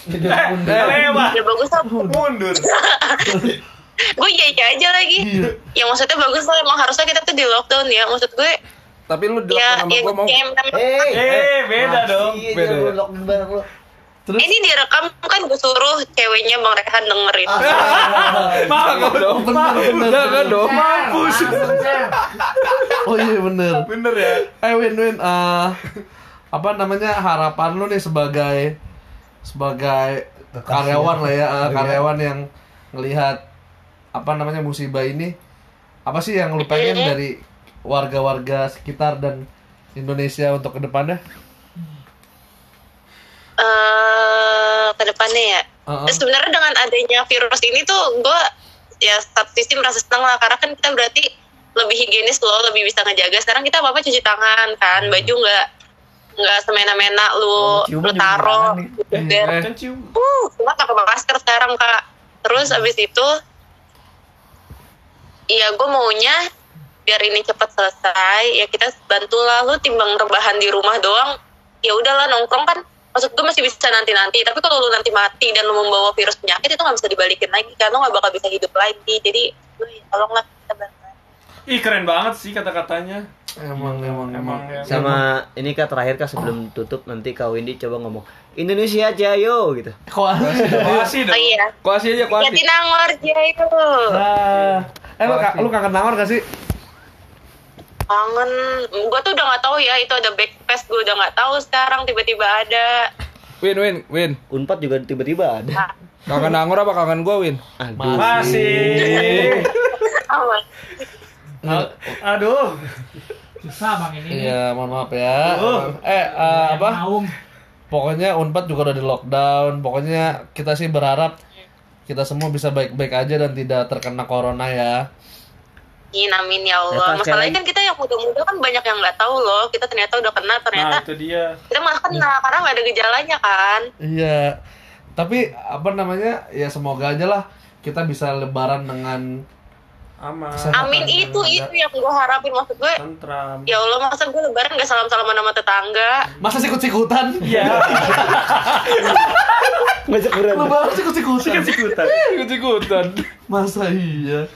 Eh, lewat. ya bagus lah Mundur. gue iya iya aja lagi ya maksudnya bagus lah emang harusnya kita tuh di lockdown ya maksud gue Tapi lu di ya sama ya gua mau. game Hey, Eh, beda dong. Beda? Lockdown bareng lu. Terus ini direkam kan gue suruh ceweknya bang Rehan dengerin Jangan dong. Jangan dong. Mampus. Oh iya bener. Bener ya. Eh Win Win eh, apa namanya harapan lu nih sebagai sebagai karyawan lah ya eh, karyawan yang ngelihat apa namanya musibah ini apa sih yang lu pengen dari warga-warga sekitar dan Indonesia untuk ke depannya? Eh ke depannya ya. Heeh. sebenarnya dengan adanya virus ini tuh gue ya satu sisi merasa senang lah karena kan kita berarti lebih higienis loh lebih bisa ngejaga. Sekarang kita apa apa cuci tangan kan baju nggak nggak semena-mena lu lu taro biar Kan. Cium. uh semua pakai masker sekarang kak. Terus abis itu iya gue maunya biar ini cepat selesai ya kita bantulah. Lu timbang rebahan di rumah doang ya udahlah nongkrong kan maksud gue masih bisa nanti nanti tapi kalau lu nanti mati dan lu membawa virus penyakit itu nggak bisa dibalikin lagi kan lu nggak bakal bisa hidup lagi jadi lu ya tolonglah kita bantu Ih, keren banget sih kata-katanya. Emang emang emang. Emang ya. Sama ini kak terakhir kak sebelum tutup nanti kak Windy coba ngomong Indonesia Jayo gitu. Kok Makasih oh dong. iya Kuasi aja kuasi. Jatinangor Jayo Nah, eh lu, ka- lu kangen nangor gak sih? Kangen gue tuh udah nggak tahu ya itu ada backpass gue udah nggak tahu sekarang tiba-tiba ada Win Win Win. Unpad juga tiba-tiba ada. Kangen Angor apa kangen gua Win? Aduh. Masih. Aduh. Susah bang ini. Iya, mohon maaf ya. Eh, eh, apa? Naum. Pokoknya Unpad juga udah di lockdown. Pokoknya kita sih berharap kita semua bisa baik-baik aja dan tidak terkena corona ya. Amin, amin ya Ya, Allah. Sekali Masalahnya kan kita yang muda-muda kan banyak yang nggak tahu loh. Kita ternyata udah kena, ternyata Nah, itu dia. kita malah kena karena nggak ada gejalanya kan. Iya. Tapi apa namanya? Ya semoga aja lah kita bisa lebaran dengan Aman. Amin itu ada. itu yang gue harapin maksud gue. Tentram. Ya Allah masa gue lebaran gak salam-salaman sama tetangga. masa sikut-sikutan? Iya. Ngajak berantem. Lebaran sikut-sikutan. Sikutan. Ikut-ikutan. Masa iya?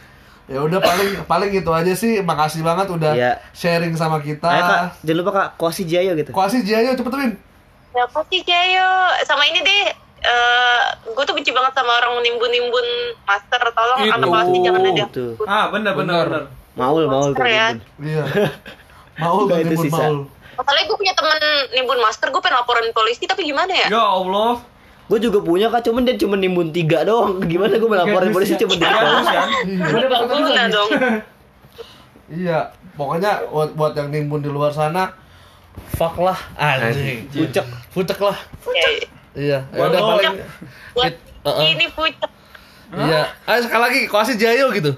Ya udah paling paling itu aja sih. Makasih banget udah Iya. sharing sama kita. Ayo kak, jangan lupa kak Kosi Jayo gitu. Kuasi Jaya cepet Win. Ya pasti Jayo. Sama ini deh. eh gue tuh benci banget sama orang nimbun-nimbun master. Tolong Itu. anak kelasnya jangan ada. Itu. Ah, benar benar Benar. benar. Maul, maul tuh. Ya. Iya. Maul nyebut sisa. maul. Masalahnya gue punya temen nimbun masker. Gue pengen laporan polisi tapi gimana ya? Ya Allah. Gue juga punya kak, cuman dia cuma nimbun tiga doang. Gimana gue melaporin polisi cuma tiga doang. Kan? Dong. Iya. Pokoknya buat, buat yang nimbun di luar sana, fuck lah. Anjing. Pucek. Fucek lah. Ya, Iya. Ya udah paling. buat uh-uh. ini pucuk. Iya. Ayo sekali lagi Kuasi Jayo gitu.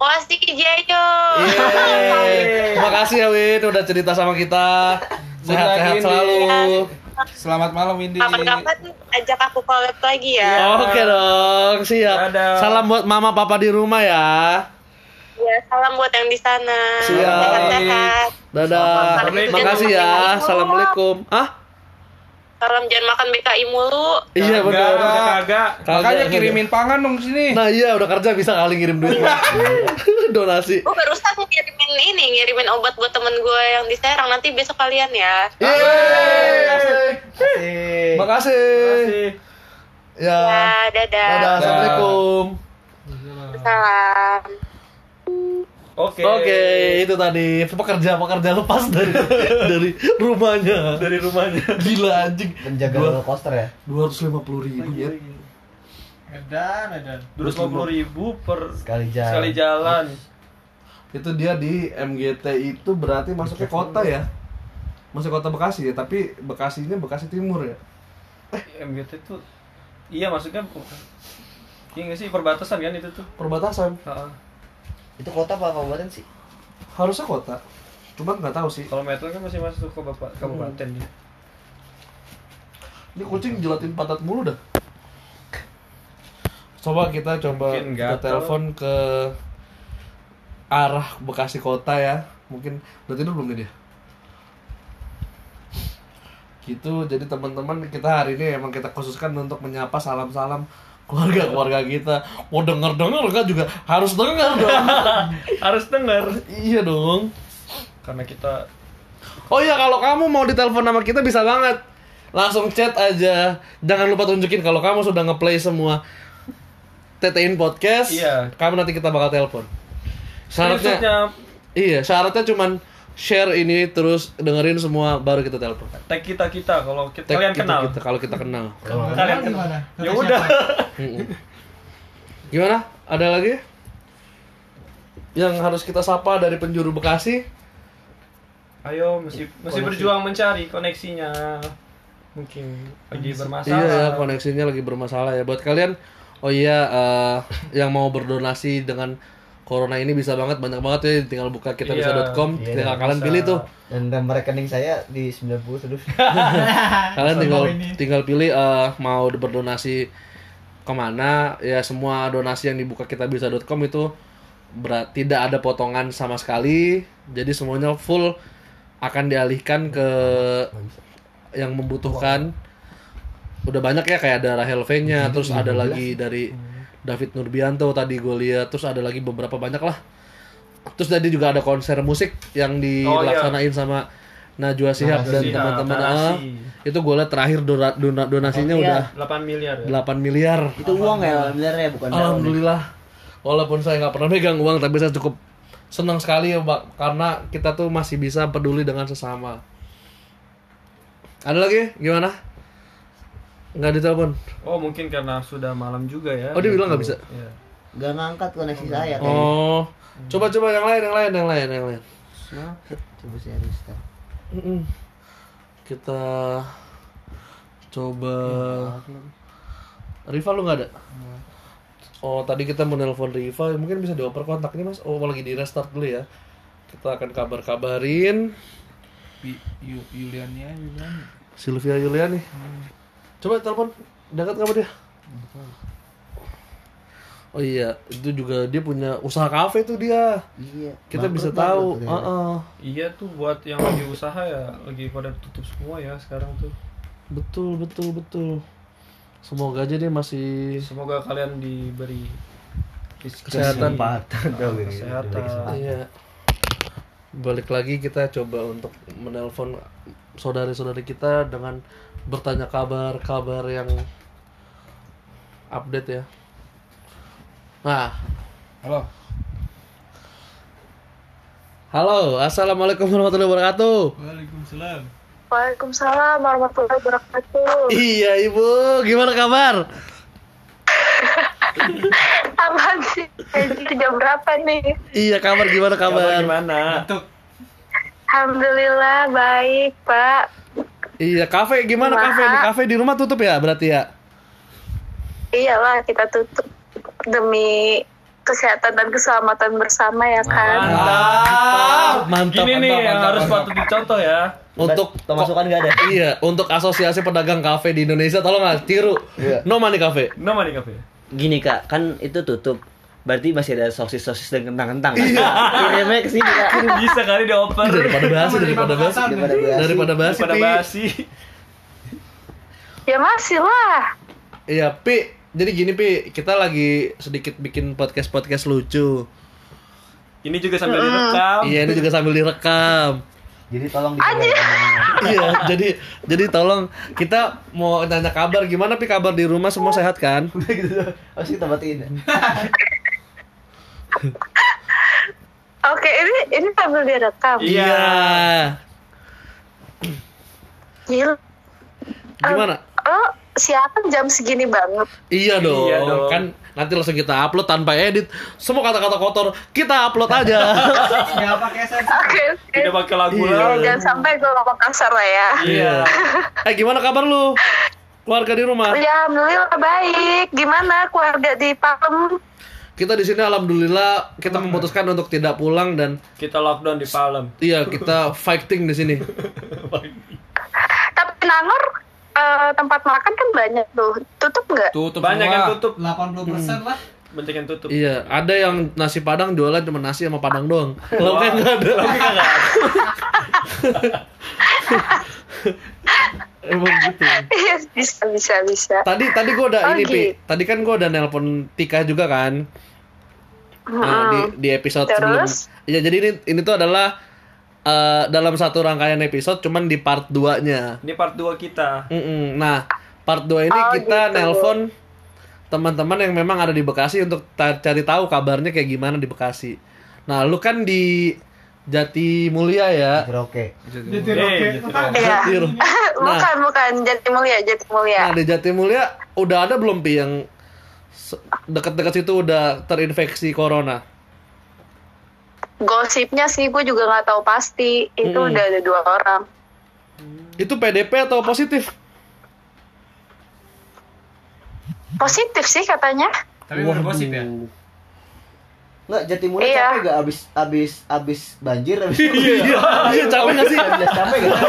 Pasti Jayo. Yeay. Makasih ya Win udah cerita sama kita. Sehat-sehat selalu. Selamat malam Windy. Kapan-kapan ajak aku collab lagi ya. Oke dong, siap. Dadah. Salam buat mama papa di rumah ya. Ya, salam buat yang di sana. Siap. Sehat-sehat. Dadah. Makasih ya. Assalamualaikum. Ah? Salam jangan makan BKI mulu. Iya benar. udah kagak. Makanya kirimin pangan dong sini. Nah iya udah kerja bisa kali ngirim duit donasi. Gue barusan ngirimin ini, ngirimin obat buat temen gue yang di Serang. Nanti besok kalian ya. Yeay. Makasih. Makasih. Ya. Ya, dadah. Dadah. Assalamualaikum. Salam. Oke. Oke, itu tadi pekerja-pekerja lepas dari dari rumahnya. Dari rumahnya. Gila anjing. Penjaga Dua- roller coaster ya. 250 ribu ya. Edan, edan. Dua puluh ribu per Sekali jalan. sekali jalan. Itu dia di MGT itu berarti masuknya kota ya. Masuk kota Bekasi ya, tapi Bekasinya Bekasi Timur ya. MGT itu iya maksudnya Iya nggak sih perbatasan kan itu tuh. Perbatasan. Heeh. Itu kota apa kabupaten sih? Harusnya kota. Cuma nggak tahu sih. Kalau metro kan masih masuk ke bapak kabupaten dia. Ini kucing jelatin pantat mulu dah. Coba kita coba kita telepon ke arah Bekasi kota ya. Mungkin udah tidur belum nih dia? Gitu, jadi teman-teman kita hari ini emang kita khususkan untuk menyapa salam-salam keluarga-keluarga kita. Mau denger-denger kan juga harus denger dong. Harus dengar iya dong. karena kita Oh iya kalau kamu mau ditelepon sama kita bisa banget. Langsung chat aja. Jangan lupa tunjukin kalau kamu sudah ngeplay semua TTIN podcast. Iya. Kamu nanti kita bakal telepon. Syaratnya iya, syaratnya cuman share ini terus dengerin semua baru kita telepon. tag kita kita kalau kita, Tag kalian kita- kenal. kita- kalau kita kenal. Kalian kenal. gimana? Ya udah. Gimana? Ada lagi? Yang harus kita sapa dari penjuru Bekasi? Ayo masih masih Koneksi. berjuang mencari koneksinya. Mungkin lagi bermasalah. Iya ya koneksinya lagi bermasalah ya buat kalian. Oh iya eh, yang mau berdonasi dengan corona ini bisa banget banyak banget ya tinggal buka kitabisa.com Iya, tinggal bisa. kalian pilih tuh. Dan nomor rekening saya di 90 terus. kalian tinggal tinggal pilih eh, mau berdonasi ke mana ya semua donasi yang dibuka kitabisa.com itu berat tidak ada potongan sama sekali. Jadi semuanya full akan dialihkan ke yang membutuhkan. Udah banyak ya kayak ada Rahel V-nya terus ada lagi dari David Nurbianto tadi gue lihat. Terus ada lagi beberapa banyak lah. Terus tadi juga ada konser musik yang Oh, iya. dilaksanain sama Najwa Shihab dan teman-teman. Ah, itu gue lihat terakhir dona- dona- donasinya udah 8 miliar ya. 8 miliar. Itu uang ya, miliar ya bukan daun. Alhamdulillah. Walaupun saya nggak pernah megang uang tapi saya cukup senang sekali ya Pak karena kita tuh masih bisa peduli dengan sesama. Ada lagi? Gimana nggak ditelepon? Oh mungkin karena sudah malam juga ya. oh dia bilang nggak bisa? Iya. Gak ngangkat koneksi saya kayaknya. oh. Coba coba yang lain yang lain yang lain yang lain? Coba saya restart. Kita coba. Riva lu nggak ada? Oh tadi kita mau nelpon Riva mungkin bisa dioper kontaknya mas. Oh lagi di restart dulu ya. Kita akan kabar-kabarin. Yu- Yu- Yuliania, Yuliania. Sylvia Yuliani coba telepon dekat kamu dia oh iya itu juga dia punya usaha kafe tuh dia Iya. kita Bangkrut, bisa bangkrut tahu katanya. Heeh. Iya tuh buat yang lagi usaha ya lagi pada tutup semua ya sekarang tuh. betul betul betul semoga aja dia masih Semoga kalian diberi rezeki, Kesehatan. kesehatan. Iya. Balik lagi kita coba untuk menelpon saudari-saudari kita dengan bertanya kabar-kabar yang update ya. Nah, Halo. halo, assalamualaikum warahmatullahi wabarakatuh. Waalaikumsalam. Waalaikumsalam warahmatullahi wabarakatuh. Iya ibu, gimana kabar? Apaan sih? Jam berapa nih? Iya kabar gimana Kabar kabar? gimana? Ngantuk. Alhamdulillah baik, Pak. Iya kafe gimana Kumaha? kafe? Kafe di rumah tutup ya berarti ya? Iyalah kita tutup demi kesehatan dan keselamatan bersama ya kan. Mantap. Mantap, Gini nih mantap, yang mantap, harus mantap. patut dicontoh ya. Untuk Pemasukan gak ada. Iya, untuk asosiasi pedagang kafe di Indonesia tolong nggak tiru. Iya. No Money Cafe. Nama nih kafe. Gini kak, kan itu tutup. Berarti masih ada sosis-sosis dan kentang-kentang kan? Kirimnya ke sini kak. Bisa kali dioper. Daripada basi, daripada basi. Daripada basi. Daripada basi, Daripada basi. Ya masih lah. Iya, Pi. Jadi gini, Pi. Kita lagi sedikit bikin podcast-podcast lucu. Ini juga sambil direkam. Iya, ini juga sambil direkam. Jadi tolong di iya, jadi jadi tolong kita mau nanya kabar gimana Pi kabar di rumah semua sehat kan? gitu. Harus kita matiin. Oke, ini ini sambil direkam. Iya. Gila. Gimana? Oh, siapa jam segini banget? Iya dong. Iya dong. Kan nanti langsung kita upload tanpa edit. Semua kata-kata kotor kita upload aja. Nggak pakai sensor. Oke, oke. Tidak pakai lagu Iya. Jangan sampai gue ngomong kasar lah ya. Iya. eh gimana kabar lu? keluarga di rumah? Ya, alhamdulillah baik. Gimana keluarga di Palem? Kita di sini alhamdulillah kita memutuskan untuk tidak pulang dan Kita lockdown di Palem. iya kita fighting di sini. Tapi Nangor eh, tempat makan kan banyak tuh. Tutup nggak? Tutup Banyak semua. yang tutup. 80% lah. Banyak yang tutup. Iya, ada yang nasi padang jualan cuma nasi sama padang doang. Lauknya nggak ada. Emang gitu. Iya, bisa, bisa, bisa. Tadi tadi gue udah Oh, ini pi. gitu. Tadi kan gue udah nelpon Tika juga kan. Nah, di di episode sebelum. Terus? Iya, jadi ini ini tuh adalah eh, dalam satu rangkaian episode cuman di part 2-nya. Ini part 2 kita. Mm-mm. Nah, part 2 ini Oh, kita gitu. nelpon teman-teman yang memang ada di Bekasi untuk cari tahu kabarnya kayak gimana di Bekasi. Nah, lu kan di Jati Mulia ya. Oke. Jadi Eh, roket. gitu. Iya. Jati, Nah. bukan, bukan. Jati Mulia, Jati Mulia. nah, di Jati Mulia udah ada belum pi yang deket-deket situ udah terinfeksi corona? Gosipnya sih gue juga nggak tahu pasti. Itu Mm-mm. udah ada dua orang. Itu PDP atau positif? Positif sih katanya. Tapi bergosip ya. Enggak, Jatimulya Iya. capek gak abis abis abis banjir abis Iya, iya capek gak sih? capek gak?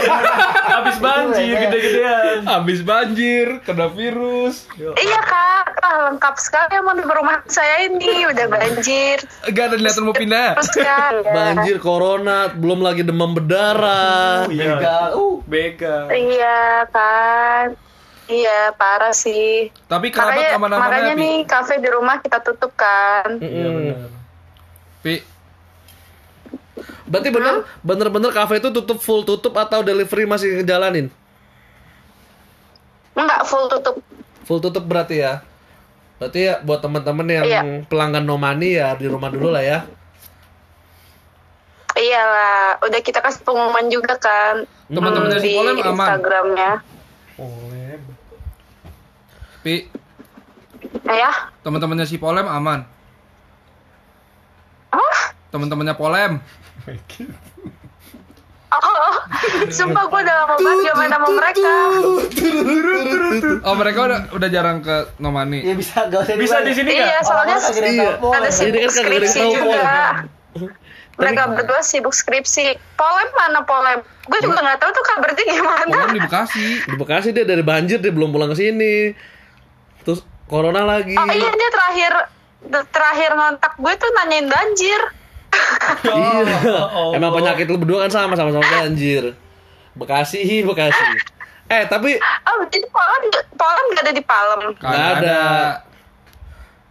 Habis banjir Itu ya. gede-gedean. Habis banjir, kena virus. Iya kak, ah, lengkap sekali emang di rumah saya ini udah banjir. Gak ada niatan mau pindah. Ya. Banjir, corona, belum lagi demam berdarah. Begal. Uh. Bega. Iya kan. Iya parah sih. Tapi kerabat Makanya, aman-aman makanya ya, nih kafe di rumah kita tutup kan. Iya benar. Pi, Berarti bener bener-bener kafe itu tutup full tutup atau delivery masih ngejalanin? Enggak full tutup. Full tutup berarti ya. Berarti ya buat teman-teman yang Iya. pelanggan Nomani ya di rumah dulu lah ya. Iyalah, udah kita kasih pengumuman juga kan. Teman-temannya hmm, si di Polem aman? Instagramnya. Pi, Ya, teman-temannya si Polem aman. Teman-temannya Polem. oh, sumpah gue udah lama banget gak main sama mereka. Oh, mereka udah udah jarang ke Nomani. Ya bisa gak usah Bisa di sini Iya, soalnya Iya. ada sibuk kan skripsi juga. Mereka berdua sibuk skripsi. Polem mana polem? Gue juga nggak tahu tuh kabarnya gimana. Polem di Bekasi. Di Bekasi dia dari banjir dia belum pulang ke sini. Terus corona lagi. Oh iya dia terakhir terakhir ngontak gue tuh nanyain banjir. Iya. Oh. Emang penyakit lu berdua kan sama sama sama banjir. Bekasi, Bekasi. Eh, tapi Oh jadi polem polem gak ada di Palem. Nggak ada.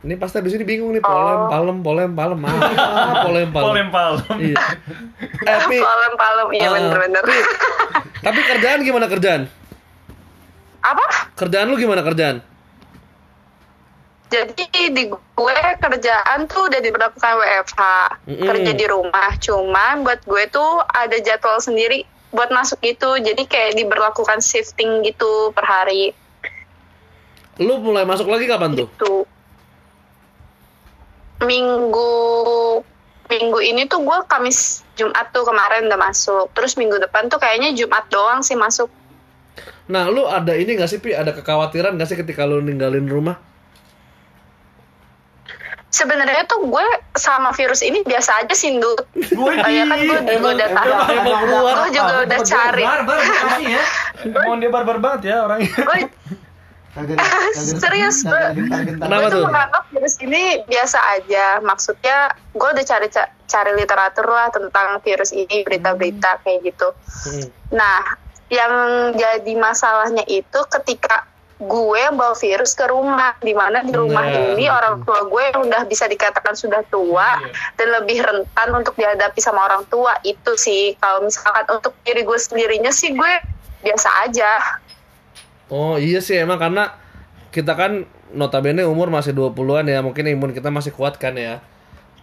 Ini pasti abis ini bingung nih polem, palem, polem, palem, ah, polem, palem. Polem palem. Iya. Eh, Pi, Polem palem iya bener-bener. Pi, tapi kerjaan gimana kerjaan? Apa? Kerjaan lu gimana kerjaan? Jadi di gue kerjaan tuh udah diberlakukan WFH Mm-mm. kerja di rumah. Cuman buat gue tuh ada jadwal sendiri buat masuk gitu. Jadi kayak diberlakukan shifting gitu per hari. Lu mulai masuk lagi kapan tuh? Tuh minggu minggu ini tuh gue Kamis Jumat tuh kemarin udah masuk. Terus minggu depan tuh kayaknya Jumat doang sih masuk. Nah, lu ada ini gak sih, Pi? Ada kekhawatiran gak sih ketika lu ninggalin rumah? Sebenarnya tuh gue sama virus ini biasa aja sih, Ndut. Kayak kan gue juga udah tahu. Gue juga udah cari. Barbar ya. Emang dia barbar banget ya orangnya. Gue Serius, gue- gentar-gentar. Kenapa gue tuh tuh? menganggap virus ini biasa aja. Maksudnya gue udah cari cari literatur lah tentang virus ini, berita-berita kayak gitu. Hmm. Nah, yang jadi masalahnya itu ketika gue bawa virus ke rumah, di mana di rumah Nah. ini orang tua gue yang udah bisa dikatakan sudah tua dan lebih rentan untuk dihadapi sama orang tua itu sih. Kalau misalkan untuk diri gue sendirinya sih gue biasa aja. Oh iya sih emang karena kita kan notabene umur masih 20-an ya, mungkin imun kita masih kuat kan ya.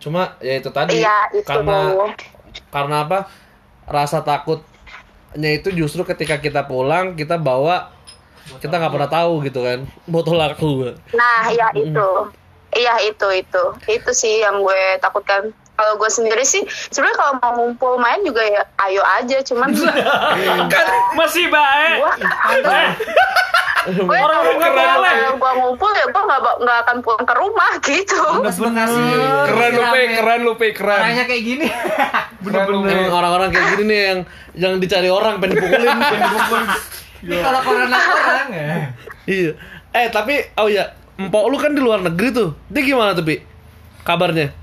Cuma ya itu tadi Iya, itu. karena karena apa? Rasa takutnya itu justru ketika kita pulang kita bawa kita nggak pernah tahu gitu kan botol aku Nah, ya itu. Iya, itu itu. Itu sih yang gue takutkan. Kalau gue sendiri sih sebenarnya kalau mau ngumpul main juga ya ayo aja, cuman kan masih baik. gue Eh, gue Orang-orang kalau keren. gue ngumpul ya gue nggak nggak akan pulang ke rumah gitu Bener sih. Keren lu, Pe. Keren lu, Pe. Keren. Caranya kayak gini. Emang orang-orang kayak gini nih yang yang dicari orang pengen dipukulin. Ini kalau corona orang ya. iya. Eh tapi oh ya, empok lu kan di luar negeri tuh. Dia gimana tuh, Pi? Kabarnya?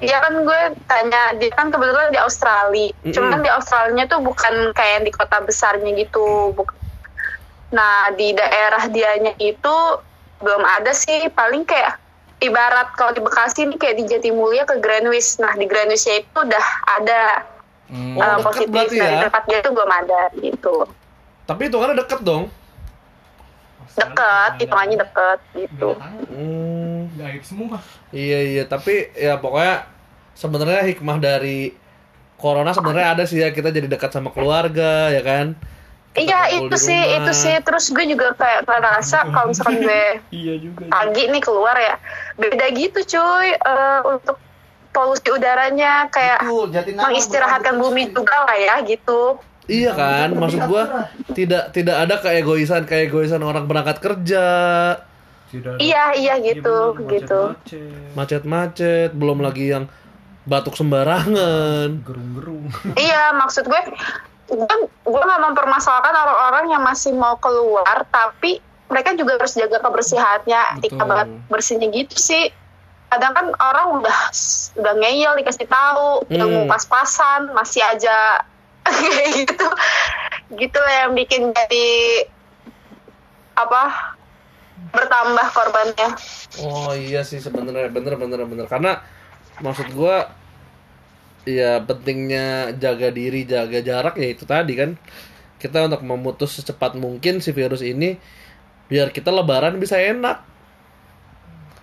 ya kan gue tanya dia kan kebetulan di Australia cuman di Australia tuh bukan kayak di kota besarnya gitu Buk- nah di daerah dianya itu belum ada sih paling kayak ibarat kalau di Bekasi nih kayak di Jatimulya ke Greenwich nah di Greenwich itu udah ada Oh, uh, deket positif berarti nah di ya. tempat dia tuh belum ada gitu Tapi itu kan deket dong. deket hitungannya deket gitu Hmm. Gaib semua. Iya iya, tapi ya pokoknya sebenarnya hikmah dari corona sebenarnya ada sih ya kita jadi dekat sama keluarga ya kan. Iya itu sih rumah. itu sih terus gue juga kayak ngerasa kalau misalkan gue Iya juga. pagi nih keluar ya beda gitu cuy eh, untuk polusi udaranya kayak Betul, mengistirahatkan bumi juga lah ya gitu Iya kan, maksud gua tidak tidak ada keegoisan keegoisan orang berangkat kerja, iya iya gitu gitu. Macet-macet, belum lagi yang batuk sembarangan. Gerung-gerung. iya maksud gue gue gue nggak mempermasalahkan orang-orang yang masih mau keluar tapi mereka juga harus jaga kebersihannya etika banget bersihnya gitu sih. Kadang kan orang udah udah ngeyel dikasih tahu udah Hmm. mau pas-pasan masih aja gitu. Gitu lah yang bikin jadi apa bertambah korbannya. Oh iya sih sebenarnya. Bener bener bener. Karena maksud gua ya pentingnya jaga diri jaga jarak ya itu tadi kan. Kita untuk memutus secepat mungkin si virus ini biar kita lebaran bisa enak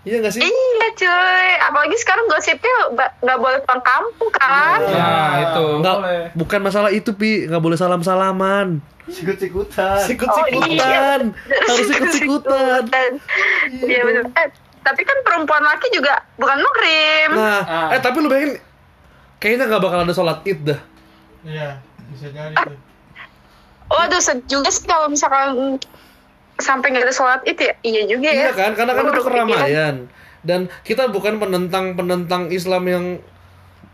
iya gak sih? Iya cuy. Apalagi sekarang gosipnya nggak boleh pulang kampung kan? Nah, itu. nggak bukan masalah itu pi. Nggak boleh salam salaman Sikut-sikutan. sikut Oh, sikutan harus sikut sikutan Iya bener. Eh, tapi kan perempuan laki juga bukan muhrim. nah eh tapi lu bayangin kayaknya nggak bakal ada sholat id dah. Iya, bisa jadi tuh. Waduh, sedih juga sih kalau misalkan sampai nggak ada sholat itu ya. Iya juga ya. Iya kan, karena kan itu keramaian. Dan kita bukan penentang-penentang Islam yang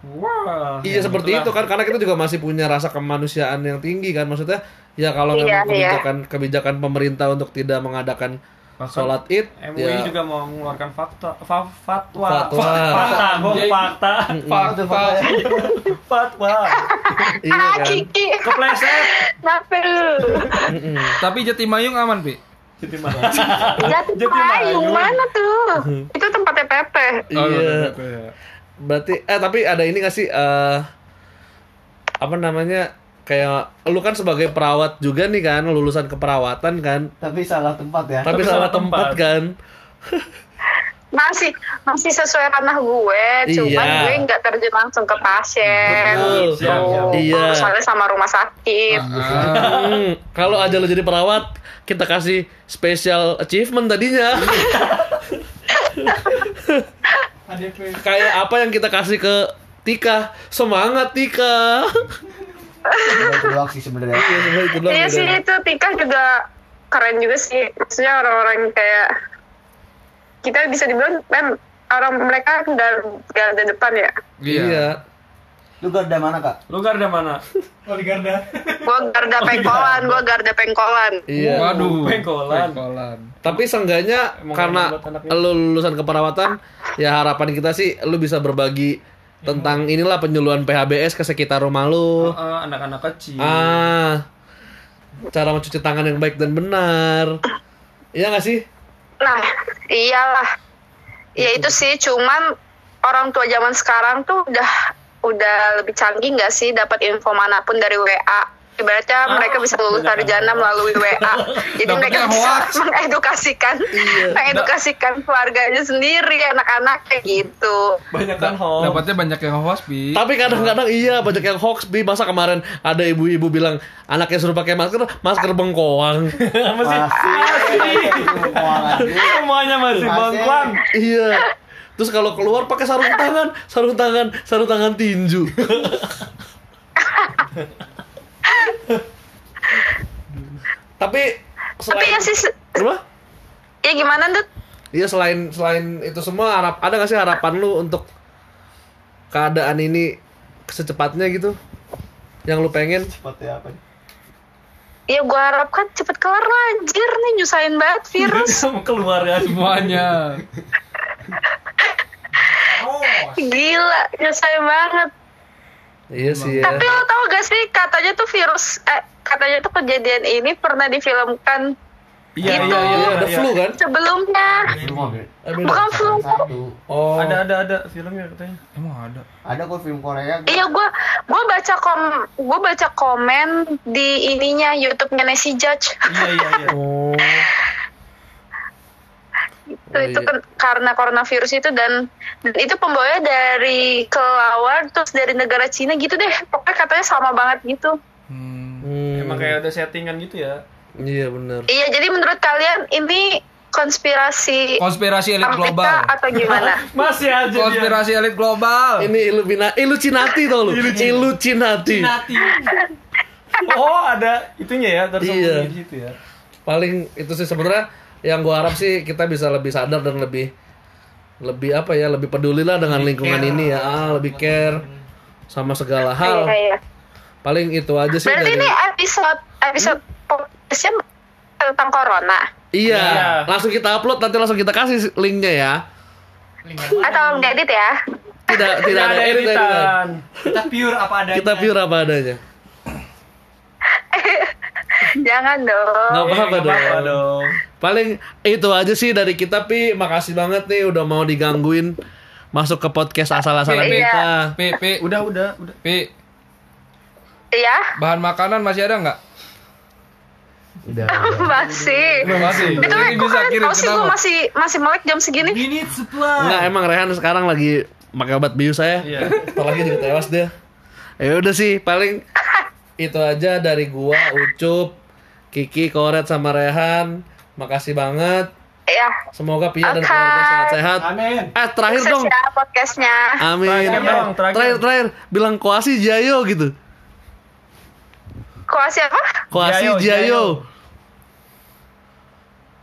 Wah. iya seperti itu kan, karena kita juga masih punya rasa kemanusiaan yang tinggi kan. Maksudnya ya kalau Iya, memang iya. kebijakan kebijakan pemerintah untuk tidak mengadakan Bahkan sholat id, MUI ya juga mau mengeluarkan fakta, fa, fatwa, Fatwa. fakta, Jadi- fakta, Fakta. fatwa, iya Ah, kan. Kepleset. Tapi Jatimayung aman, Pi. Jadi mana? Jati mana tuh? Itu tempatnya Pepe. Oh, Iya. Berarti eh tapi ada ini gak sih eh apa namanya kayak lu kan sebagai perawat juga nih kan lulusan keperawatan kan Tapi salah tempat ya. tapi, Tapi salah salah tempat, tempat. kan Masih masih sesuai ranah gue, cuman Iya. gue nggak terjun langsung ke pasien. Betul. Gitu. Iya. Urusannya sama rumah sakit. Hmm, kalau aja lo jadi perawat, kita kasih special achievement tadinya. Kayak apa yang kita kasih ke Tika? Semangat Tika. Doang sih sebenarnya. Iya, Iya sih itu Tika juga keren juga sih. Maksudnya orang-orang kayak kita bisa dibilang kan orang mereka gar- garda depan ya. Iya. Iya. Lu garda mana, Kak? Lu garda mana? Oh di Garda. Gua garda pengkolan, gua garda pengkolan. Iya. Waduh. Pengkolan. Pengkolan. Tapi seenggaknya Emang karena lu lulusan keperawatan, ya harapan kita sih lu bisa berbagi tentang inilah penyuluhan PHBS ke sekitar rumah lu. Eh, anak-anak kecil. Ah. Cara mencuci tangan yang baik dan benar. Iya gak sih? Nah, iyalah. Ya itu sih, cuman orang tua zaman sekarang tuh udah udah lebih canggih nggak sih dapat info mana pun dari WA. Ibaratnya Ah, mereka bisa lulus sarjana melalui WA. Jadi mereka bisa hoax. mengedukasikan, mengedukasikan keluarganya sendiri, anak-anaknya gitu. Banyak kan hoax. Dapatnya banyak yang hoax, Pi. Tapi kadang-kadang iya banyak yang hoax bi masa kemarin ada ibu-ibu bilang anaknya suruh pakai masker masker bengkoang. Masih, semuanya masih Masih. bangkuan. iya. Terus kalau keluar pakai sarung tangan, sarung tangan, sarung tangan tinju. Tapi Tapi ya sih, se- Apa? ya gimana Dut? Iya selain selain itu semua harap ada gak sih harapan lu untuk keadaan ini secepatnya gitu? Yang lu pengen? Seperti apa? Ya gue harapkan cepet kelar lah, anjir nih nyusahin banget virus. Sama keluarga Semuanya. Gila, nyusahin banget. Iya sih ya. Tapi lo tau gak sih katanya tuh virus, eh, katanya tuh kejadian ini pernah difilmkan Iya Gitu. iya iya. Iya, ada iya. flu kan? sebelumnya. Eh, beda. Bukan flu. Oh. Ada ada ada filmnya katanya. Emang ada. Ada kok film Korea. Iya gue gue baca kom gue baca komen di ininya YouTube-nya Nancy Judge. Iya iya iya. Oh. Itu Oh, itu iya. kan karena coronavirus itu dan, dan itu pembawanya dari kelawar terus dari negara Cina gitu deh. Pokoknya katanya sama banget gitu. Hmm. Hmm. Emang kayak ada settingan gitu ya. Iya benar. Iya, jadi menurut kalian ini konspirasi Konspirasi elit Amerika global. atau gimana? Masih aja dia. Konspirasi elit global. Ini Illumina, Illuminati tau lu? Illuminati. Oh, ada itunya ya, tersembunyi Iya. di situ ya. Paling itu sih sebenarnya yang gua harap sih kita bisa lebih sadar dan lebih lebih apa ya, lebih peduli lah dengan lingkungan ini ya, ah, lebih care sama segala hal. Iya, iya. Paling itu aja sih Berarti dari ini episode episode podcastnya tentang corona Iya, Iya. langsung kita upload nanti langsung kita kasih linknya ya. atau nggak edit ya? Tidak tidak ada edit, editan. editan. Kita pure apa adanya. Kita pure apa adanya. Jangan dong. Nggak apa-apa Nggak apa-apa dong. dong. Paling itu aja sih dari kita Pi. Makasih banget nih udah mau digangguin masuk ke podcast asal-asalan Iya. kita. Pi, Pi, Udah udah udah. Pi, Iya, bahan makanan masih ada nggak? Udah. masih. Masih. Itu Ini bisa kirim sih gue masih masih melek jam segini? Need supply. Enggak emang Rehan sekarang lagi pakai obat bius saya. Iya. Ntar lagi juga tewas dia. Ya udah sih paling itu aja dari gua Ucup, Kiki, Koret sama Rehan. Makasih banget. Iya. Semoga Pia dan Oke. keluarga sehat-sehat. Amin. Eh terakhir dong. ya podcastnya. Amin. Terakhir dong, terakhir. terakhir terakhir bilang koasi Jayo gitu. Koasi apa? Koasi Jayo, Jayo.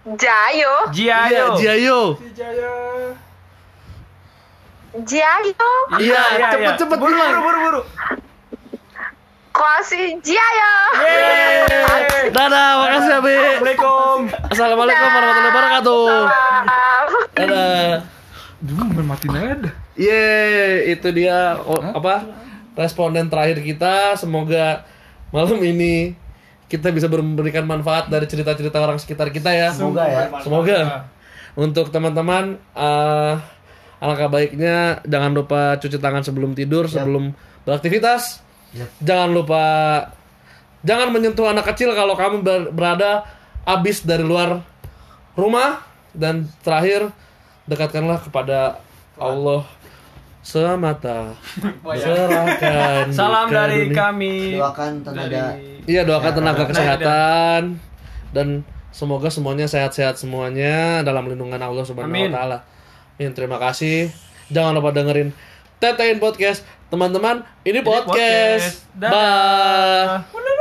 Jayo. Iya, Jiayo. Jayo. Jayo. Iya, cepet cepet buru, bilang. buru buru buru. Koasi Jayo. Dadah, makasih ya, Bi. Assalamualaikum. Assalamualaikum warahmatullahi wabarakatuh. Dadah. Dulu main mati aja. Yeay, itu dia oh, apa? Responden terakhir kita. Semoga malam ini kita bisa memberikan manfaat dari cerita-cerita orang sekitar kita ya. Semoga ya. Semoga. Untuk teman-teman, eh alangkah baiknya jangan lupa cuci tangan sebelum tidur, sebelum beraktivitas. Jangan lupa jangan menyentuh anak kecil kalau kamu ber- berada habis dari luar rumah dan terakhir dekatkanlah kepada Allah semata. Serahkan Salam dari dunia. kami. Doakan tenaga. Iya doakan tenaga kesehatan dan semoga semuanya sehat-sehat semuanya dalam lindungan Allah Subhanahu Amin. wa taala. Amin. Terima kasih. Jangan lupa dengerin Tetein Podcast teman-teman ini, ini podcast, podcast. Dadah. bye